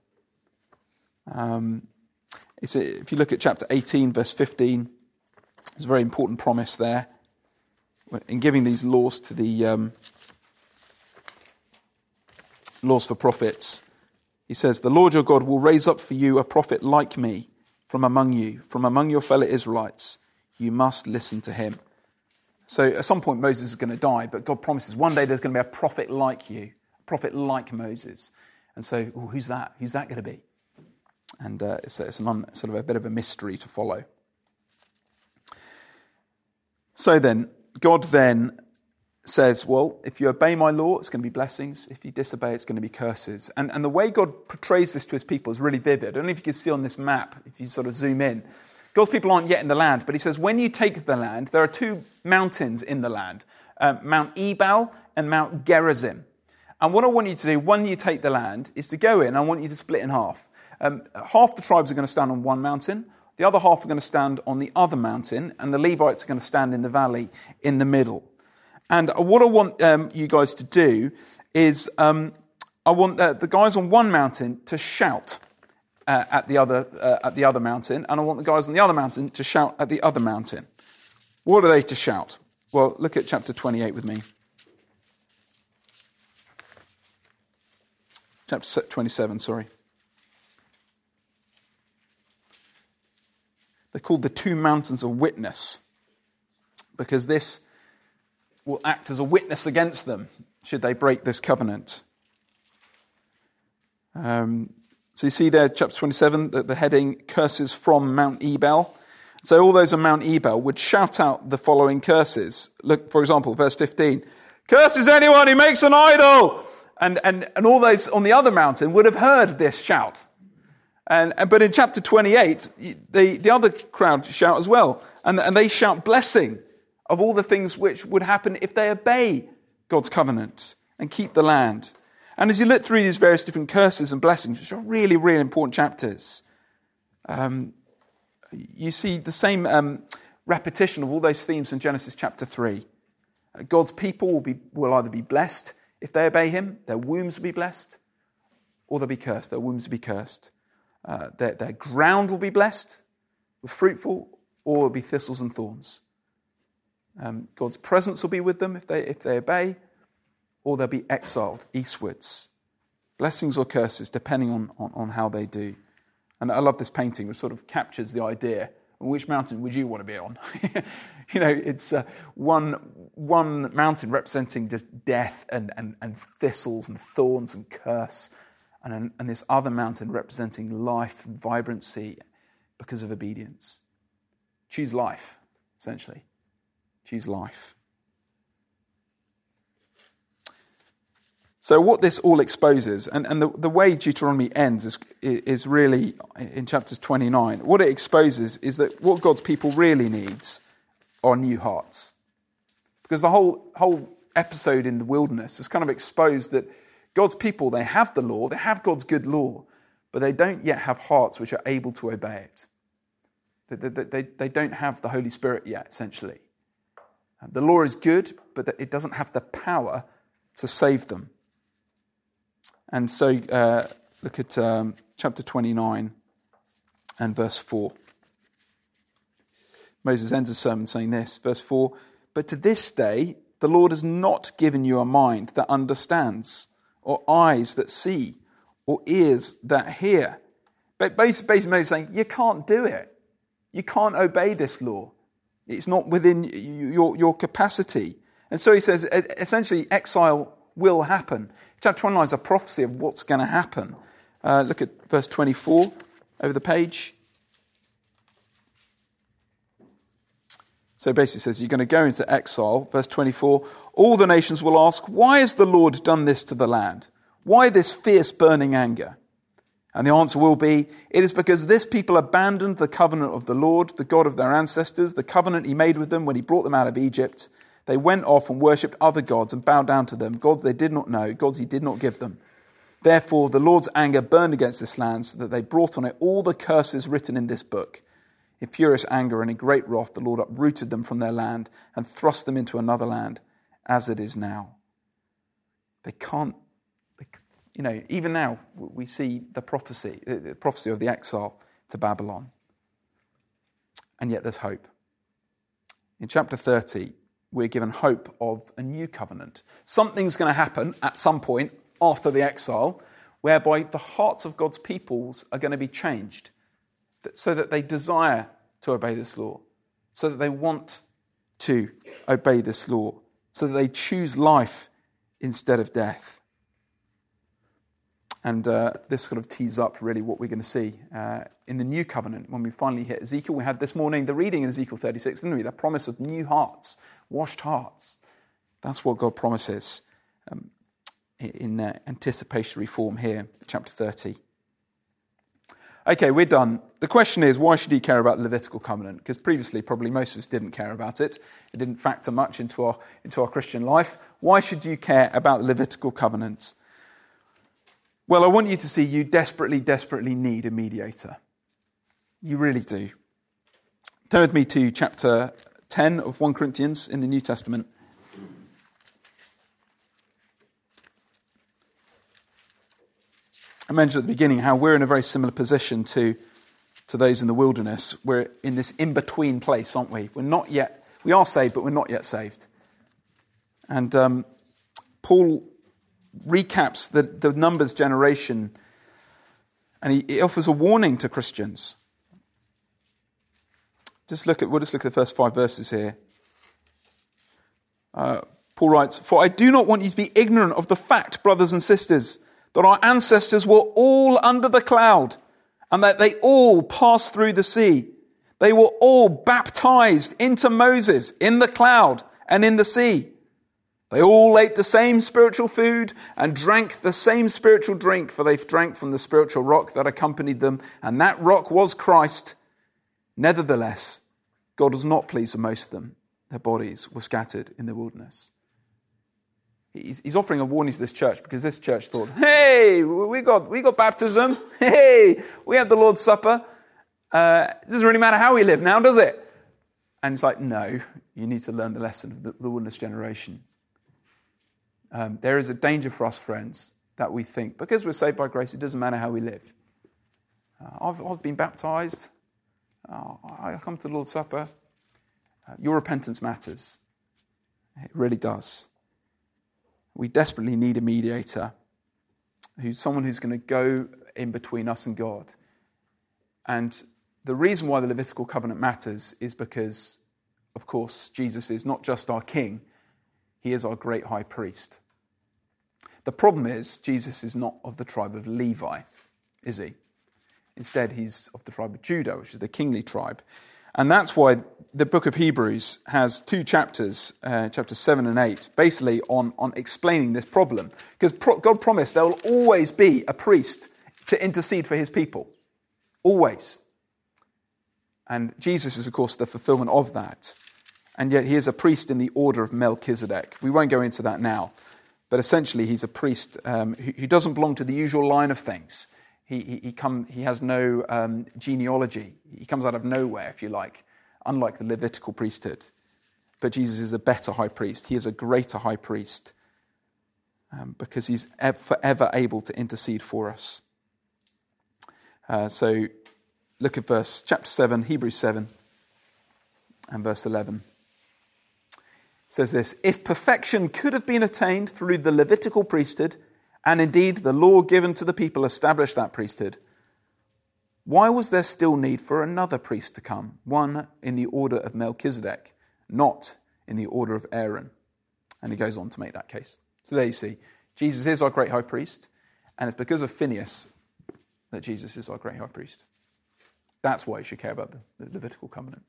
Um, if you look at chapter 18, verse 15, there's a very important promise there. In giving these laws to the um, laws for prophets, he says, The Lord your God will raise up for you a prophet like me from among you, from among your fellow Israelites. You must listen to him. So at some point, Moses is going to die, but God promises one day there's going to be a prophet like you, a prophet like Moses. And so, oh, who's that? Who's that going to be? And uh, it's, it's an un, sort of a bit of a mystery to follow. So then, God then says, well, if you obey my law, it's going to be blessings. If you disobey, it's going to be curses. And, and the way God portrays this to his people is really vivid. I don't know if you can see on this map, if you sort of zoom in. God's people aren't yet in the land, but he says, when you take the land, there are two mountains in the land uh, Mount Ebal and Mount Gerizim. And what I want you to do when you take the land is to go in, I want you to split in half. Um, half the tribes are going to stand on one mountain, the other half are going to stand on the other mountain, and the Levites are going to stand in the valley in the middle. And what I want um, you guys to do is um, I want uh, the guys on one mountain to shout uh, at, the other, uh, at the other mountain, and I want the guys on the other mountain to shout at the other mountain. What are they to shout? Well, look at chapter 28 with me. Chapter 27, sorry. They're called the two mountains of witness because this will act as a witness against them should they break this covenant. Um, so you see there, chapter 27, that the heading curses from Mount Ebal. So all those on Mount Ebal would shout out the following curses. Look, for example, verse 15 Curses anyone who makes an idol! And, and, and all those on the other mountain would have heard this shout. And, but in chapter 28, the, the other crowd shout as well. And, and they shout blessing of all the things which would happen if they obey God's covenant and keep the land. And as you look through these various different curses and blessings, which are really, really important chapters, um, you see the same um, repetition of all those themes in Genesis chapter 3. Uh, God's people will, be, will either be blessed if they obey Him, their wombs will be blessed, or they'll be cursed, their wombs will be cursed. Uh, their, their ground will be blessed, with fruitful, or will be thistles and thorns. Um, God's presence will be with them if they, if they obey, or they'll be exiled eastwards. Blessings or curses, depending on, on, on how they do. And I love this painting, which sort of captures the idea which mountain would you want to be on? you know, it's uh, one, one mountain representing just death and, and, and thistles and thorns and curse, and, and this other mountain representing life vibrancy because of obedience. Choose life, essentially. Choose life. So, what this all exposes, and, and the, the way Deuteronomy ends is, is really in chapters 29, what it exposes is that what God's people really needs are new hearts. Because the whole, whole episode in the wilderness has kind of exposed that God's people, they have the law, they have God's good law, but they don't yet have hearts which are able to obey it. They, they, they, don't have the Holy Spirit yet, essentially. The law is good, but it doesn't have the power to save them. And so uh, look at um, chapter 29 and verse 4. Moses ends his sermon saying this, verse 4 But to this day, the Lord has not given you a mind that understands, or eyes that see, or ears that hear. But basically, saying, You can't do it. You can't obey this law. It's not within your, your capacity. And so he says, essentially, exile will happen. Chapter 29 is a prophecy of what's going to happen. Uh, look at verse 24 over the page. So basically it says, You're going to go into exile. Verse 24 All the nations will ask, Why has the Lord done this to the land? Why this fierce burning anger? And the answer will be, It is because this people abandoned the covenant of the Lord, the God of their ancestors, the covenant he made with them when he brought them out of Egypt. They went off and worshipped other gods and bowed down to them, gods they did not know, gods he did not give them. Therefore, the Lord's anger burned against this land, so that they brought on it all the curses written in this book. In furious anger and in great wrath, the Lord uprooted them from their land and thrust them into another land, as it is now. They can't, they, you know, even now we see the prophecy, the prophecy of the exile to Babylon. And yet there's hope. In chapter 30, we're given hope of a new covenant. Something's going to happen at some point after the exile whereby the hearts of God's peoples are going to be changed so that they desire to obey this law, so that they want to obey this law, so that they choose life instead of death. And uh, this sort of tees up really what we're going to see uh, in the new covenant when we finally hit Ezekiel. We had this morning the reading in Ezekiel 36, didn't we? The promise of new hearts, washed hearts. That's what God promises um, in uh, anticipatory form here, chapter 30. Okay, we're done. The question is, why should he care about the Levitical covenant? Because previously, probably most of us didn't care about it. It didn't factor much into our, into our Christian life. Why should you care about the Levitical covenant? Well, I want you to see you desperately, desperately need a mediator. You really do. Turn with me to chapter 10 of 1 Corinthians in the New Testament. I mentioned at the beginning how we're in a very similar position to, to those in the wilderness. We're in this in between place, aren't we? We're not yet, we are saved, but we're not yet saved. And um, Paul recaps the, the Numbers generation and he, he offers a warning to Christians. Just look at, we'll just look at the first five verses here. Uh, Paul writes, For I do not want you to be ignorant of the fact, brothers and sisters, that our ancestors were all under the cloud, and that they all passed through the sea. They were all baptized into Moses in the cloud and in the sea. They all ate the same spiritual food and drank the same spiritual drink, for they drank from the spiritual rock that accompanied them, and that rock was Christ. Nevertheless, God was not pleased with most of them. Their bodies were scattered in the wilderness. He's, offering a warning to this church because this church thought, hey, we got, we got baptism. Hey, we have the Lord's Supper. Uh, it doesn't really matter how we live now, does it? And it's like, no, you need to learn the lesson of the, the wilderness generation. Um, there is a danger for us, friends, that we think because we're saved by grace, it doesn't matter how we live. Uh, I've, I've, been baptized. Uh, I come to the Lord's Supper. Uh, your repentance matters. It really does. We desperately need a mediator, who's someone who's going to go in between us and God. And the reason why the Levitical covenant matters is because, of course, Jesus is not just our king, he is our great high priest. The problem is, Jesus is not of the tribe of Levi, is he? Instead, he's of the tribe of Judah, which is the kingly tribe. And that's why the book of Hebrews has two chapters, uh, chapters 7 and 8, basically on, on explaining this problem. Because pro- God promised there will always be a priest to intercede for his people. Always. And Jesus is, of course, the fulfillment of that. And yet he is a priest in the order of Melchizedek. We won't go into that now. But essentially, he's a priest um, who, who, doesn't belong to the usual line of things. He, he, he, come, he has no um, genealogy. He comes out of nowhere, if you like, unlike the Levitical priesthood. But Jesus is a better high priest. He is a greater high priest um, because he's forever able to intercede for us. Uh, so look at verse chapter 7, Hebrews 7, and verse 11. It says this If perfection could have been attained through the Levitical priesthood, and indeed the law given to the people established that priesthood, why was there still need for another priest to come, one in the order of Melchizedek, not in the order of Aaron? And he goes on to make that case. So there you see, Jesus is our great high priest, and it's because of Phineas that Jesus is our great high priest. That's why you should care about the, Levitical covenant.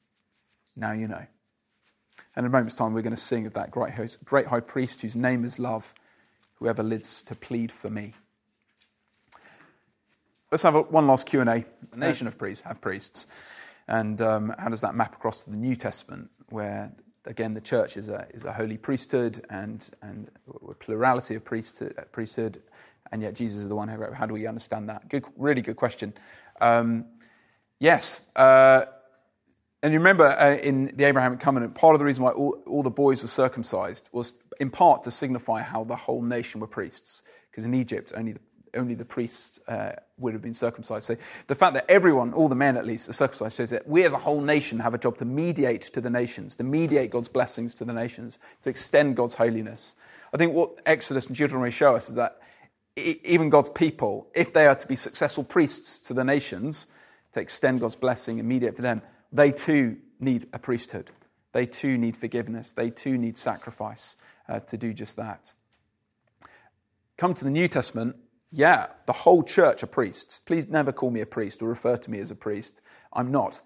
Now you know. And in a moment's time, we're going to sing of that great high priest whose name is love, whoever lives to plead for me. Let's have a, one last Q&A. A nation of priests have priests. And um, how does that map across to the New Testament, where, again, the church is a, is a holy priesthood and, and a plurality of priesthood, priesthood and yet Jesus is the one who wrote. How do we understand that? Good, really good question. Um, yes. Uh, and you remember uh, in the Abrahamic covenant, part of the reason why all, all, the boys were circumcised was in part to signify how the whole nation were priests. Because in Egypt, only the, only the priests uh, would have been circumcised. So the fact that everyone, all the men at least, are circumcised shows that we as a whole nation have a job to mediate to the nations, to mediate God's blessings to the nations, to extend God's holiness. I think what Exodus and Deuteronomy show us is that even God's people, if they are to be successful priests to the nations, to extend God's blessing and mediate for them, they too need a priesthood. They too need forgiveness. They too need sacrifice uh, to do just that. Come to the New Testament, yeah, the whole church are priests. Please never call me a priest or refer to me as a priest. I'm not.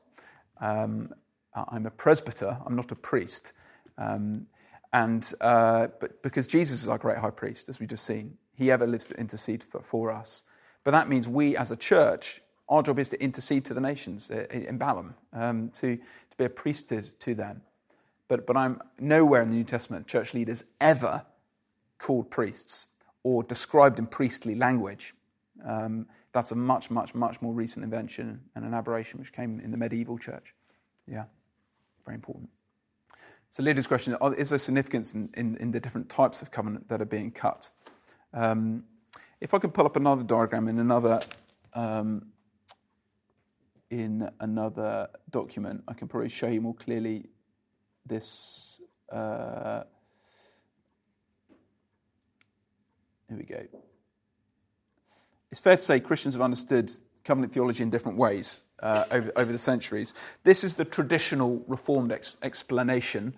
Um, I'm a presbyter, I'm not a priest. Um, and uh, but because Jesus is our great high priest, as we've just seen, he ever lives to intercede for, for us. But that means we as a church, our job is to intercede to the nations uh, in Balaam, um, to, to be a priesthood to them. But, but I'm nowhere in the New Testament church leaders ever called priests or described in priestly language. Um, that's a much, much, much more recent invention and an aberration which came in the medieval church. Yeah, very important. So, leader's question is there significance in, in, in the different types of covenant that are being cut? Um, if I could pull up another diagram in another um, in another document, I can probably show you more clearly this. Uh, here we go. It's fair to say Christians have understood covenant theology in different ways uh, over, over the centuries. This is the traditional Reformed ex- explanation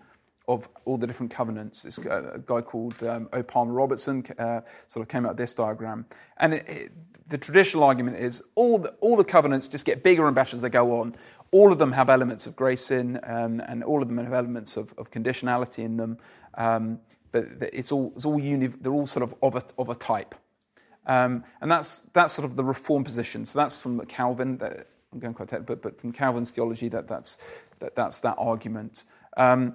of all the different covenants. This a guy called um, O. Palmer Robertson uh, sort of came out with this diagram. And it, it, the traditional argument is all the, all the covenants just get bigger and better as they go on. All of them have elements of grace in, um, and all of them have elements of, of conditionality in them. Um, but it's all, it's all uni- they're all sort of of a, of a type. Um, and that's, that's sort of the reform position. So that's from Calvin. That, I'm going quite technical, but, but from Calvin's theology, that, that's, that, that's that argument. Um,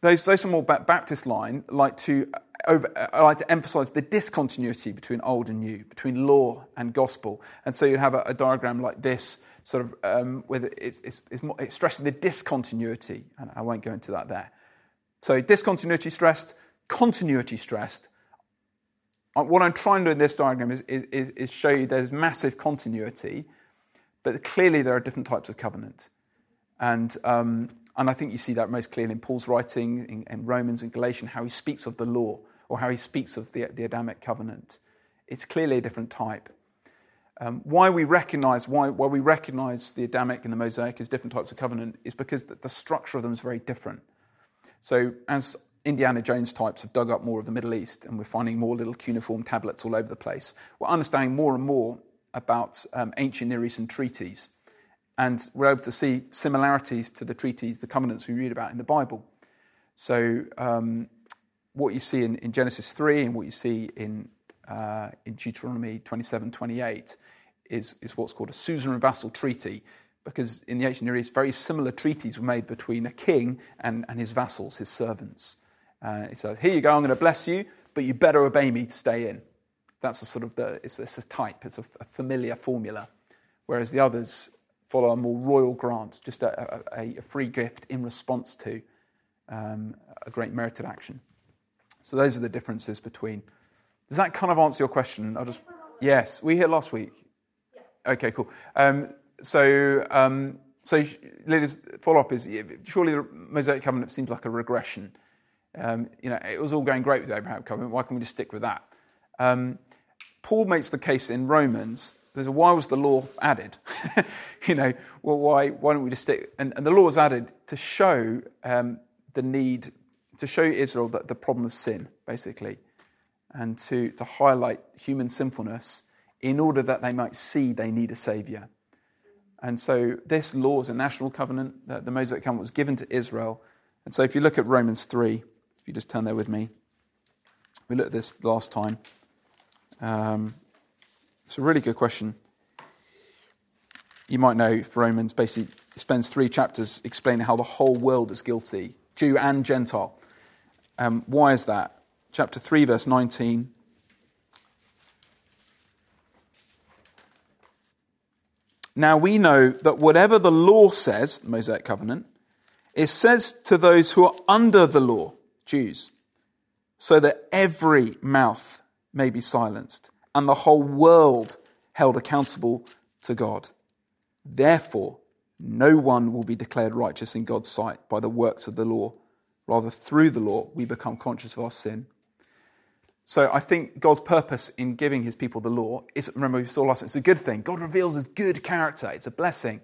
those, those from more Baptist line like to, over, uh, like to emphasize the discontinuity between old and new, between law and gospel. And so you'd have a, a diagram like this, sort of, um, where it's, it's, it's, more, it's stressing the discontinuity, and I won't go into that there. So discontinuity stressed, continuity stressed. Uh, what I'm trying to do in this diagram is, is, is show you there's massive continuity, but clearly there are different types of covenant. And um, and I think you see that most clearly in Paul's writing in, in Romans and Galatians, how he speaks of the law or how he speaks of the, the Adamic covenant. It's clearly a different type. Um, why we recognize why, why we recognize the Adamic and the Mosaic as different types of covenant is because the, the structure of them is very different. So as Indiana Jones types have dug up more of the Middle East, and we're finding more little cuneiform tablets all over the place. We're understanding more and more about um, ancient Near Eastern treaties, and we're able to see similarities to the treaties, the covenants we read about in the Bible. So, um, what you see in, in, Genesis 3 and what you see in, uh, in Deuteronomy 27 28 is, is what's called a suzerain vassal treaty, because in the ancient Near East, very similar treaties were made between a king and, and his vassals, his servants. Uh, he says, Here you go, I'm going to bless you, but you better obey me to stay in. That's a sort of the, it's, it's a type, it's a, a, familiar formula. Whereas the others follow a more royal grant, just a, a, a free gift in response to um, a great merited action. So those are the differences between. Does that kind of answer your question? I'll just. Yes, we here last week. Okay, cool. Um, so, um, so Lydia's follow up is surely the Mosaic covenant seems like a regression. Um, you know, it was all going great with the Abraham covenant. Why can't we just stick with that? Um, Paul makes the case in Romans. There's a why was the law added? you know, well, why why don't we just stick? And, and the law was added to show um, the need to show Israel that the problem of sin, basically, and to to highlight human sinfulness in order that they might see they need a savior. And so this law is a national covenant. that The Mosaic covenant was given to Israel. And so if you look at Romans 3, you just turn there with me. We looked at this last time. Um, it's a really good question. You might know Romans basically spends three chapters explaining how the whole world is guilty, Jew and Gentile. Um, why is that? Chapter 3, verse 19. Now we know that whatever the law says, the Mosaic covenant, it says to those who are under the law, Jews, so that every mouth may be silenced and the whole world held accountable to God. Therefore, no one will be declared righteous in God's sight by the works of the law. Rather, through the law, we become conscious of our sin. So I think God's purpose in giving his people the law is, remember we saw last week, it's a good thing. God reveals his good character. It's a blessing.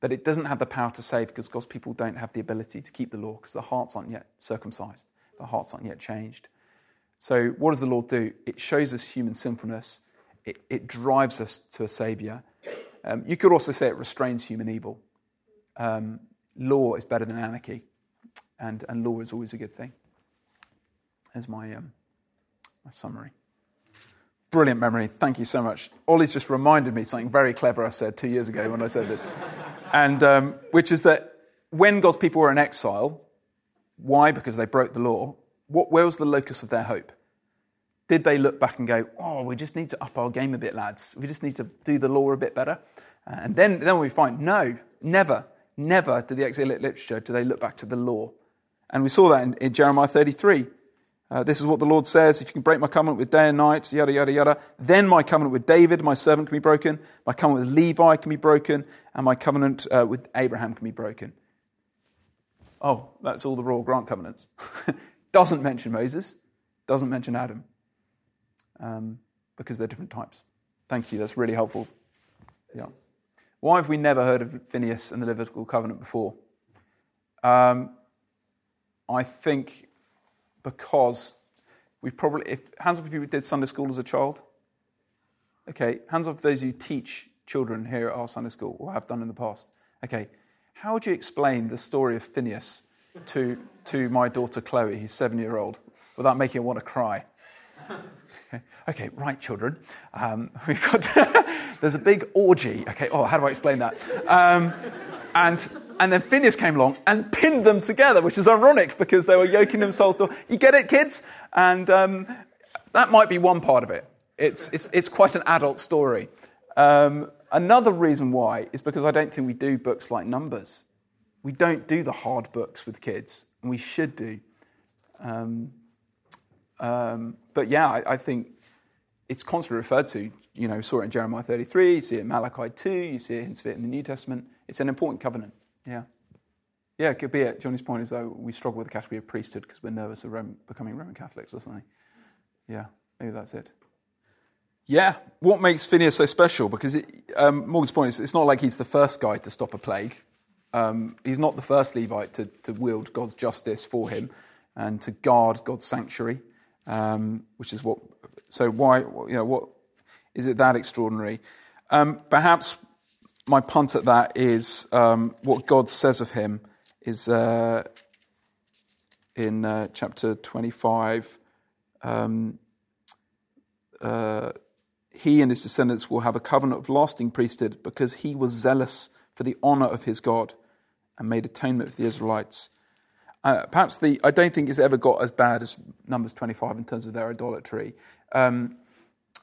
But it doesn't have the power to save because God's people don't have the ability to keep the law because their hearts aren't yet circumcised, their hearts aren't yet changed. So, what does the law do? It shows us human sinfulness, it, it drives us to a Savior. Um, you could also say it restrains human evil. Um, law is better than anarchy, and, and law is always a good thing. There's my, um, my summary. Brilliant memory. Thank you so much. Ollie's just reminded me something very clever I said two years ago when I said this, and um, which is that when God's people were in exile, why? Because they broke the law. What, where was the locus of their hope? Did they look back and go, "Oh, we just need to up our game a bit, lads. We just need to do the law a bit better"? Uh, and then, then we find, no, never, never did the exilic literature do they look back to the law. And we saw that in, in Jeremiah 33. Uh, this is what the Lord says if you can break my covenant with day and night, yada, yada, yada, then my covenant with David, my servant, can be broken, my covenant with Levi can be broken, and my covenant uh, with Abraham can be broken. Oh, that's all the royal grant covenants. doesn't mention Moses, doesn't mention Adam, um, because they're different types. Thank you, that's really helpful. Yeah. Why have we never heard of Phineas and the Levitical covenant before? Um, I think because we probably, if hands up if you did Sunday school as a child. Okay, hands up those who teach children here at our Sunday school or have done in the past. Okay, how would you explain the story of Phineas to, to my daughter Chloe, who's seven year old, without making her want to cry? Okay, okay right, children. Um, we've got there's a big orgy. Okay, oh, how do I explain that? Um, and and then Phineas came along and pinned them together, which is ironic because they were yoking themselves to. You get it, kids? And um, that might be one part of it. It's, it's, it's quite an adult story. Um, another reason why is because I don't think we do books like Numbers. We don't do the hard books with kids, and we should do. Um, um, but yeah, I, I, think it's constantly referred to. You know, saw it in Jeremiah 33, you see it in Malachi 2, you see hints of it in the New Testament. It's an important covenant. Yeah. Yeah, it could be it. Johnny's point is, though, we struggle with the category of priesthood because we're nervous of Roman, becoming Roman Catholics or something. Yeah, maybe that's it. Yeah, what makes Phineas so special? Because it, um, Morgan's point is it's not like he's the first guy to stop a plague. Um, he's not the first Levite to, to, wield God's justice for him and to guard God's sanctuary, um, which is what. So why, you know, what is it that extraordinary? Um, perhaps my punt at that is um, what God says of him is uh, in uh, chapter 25. Um, uh, he and his descendants will have a covenant of lasting priesthood because he was zealous for the honor of his God and made atonement for the Israelites. Uh, perhaps the, I don't think it's ever got as bad as Numbers 25 in terms of their idolatry. Um,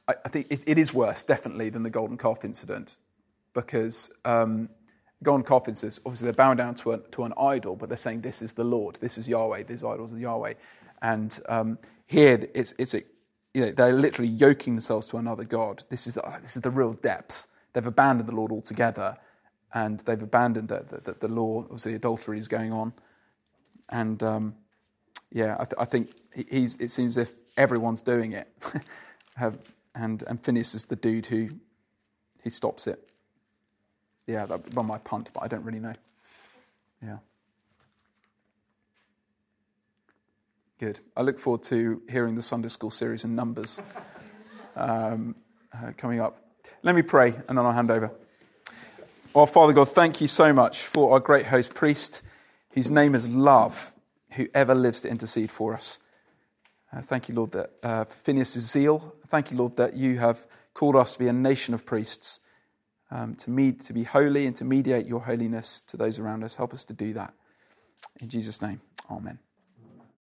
I, I, think it, it is worse, definitely, than the golden calf incident because um, calf incident, obviously they're bowing down to, to an idol, but they're saying this is the Lord, this is Yahweh, these idols are Yahweh. And um, here it's, it's a, you know, they're literally yoking themselves to another God. This is, uh, this is the real depths. They've abandoned the Lord altogether, and they've abandoned the, the, the law. Obviously, adultery is going on. And um, yeah, I, th- I, think he's, it seems as if everyone's doing it. And, and Phineas is the dude who he stops it. Yeah, that was my punt, but I don't really know. Yeah. Good. I look forward to hearing the Sunday school series in Numbers um, uh, coming up. Let me pray and then I'll hand over. Our Father God, thank you so much for our great host priest, whose name is Love, who ever lives to intercede for us. Uh, thank you, Lord, that uh, for Phineas' zeal. Thank you, Lord, that you have called us to be a nation of priests, um, to, meet, to be holy and to mediate your holiness to those around us. Help us to do that. In Jesus' name, amen.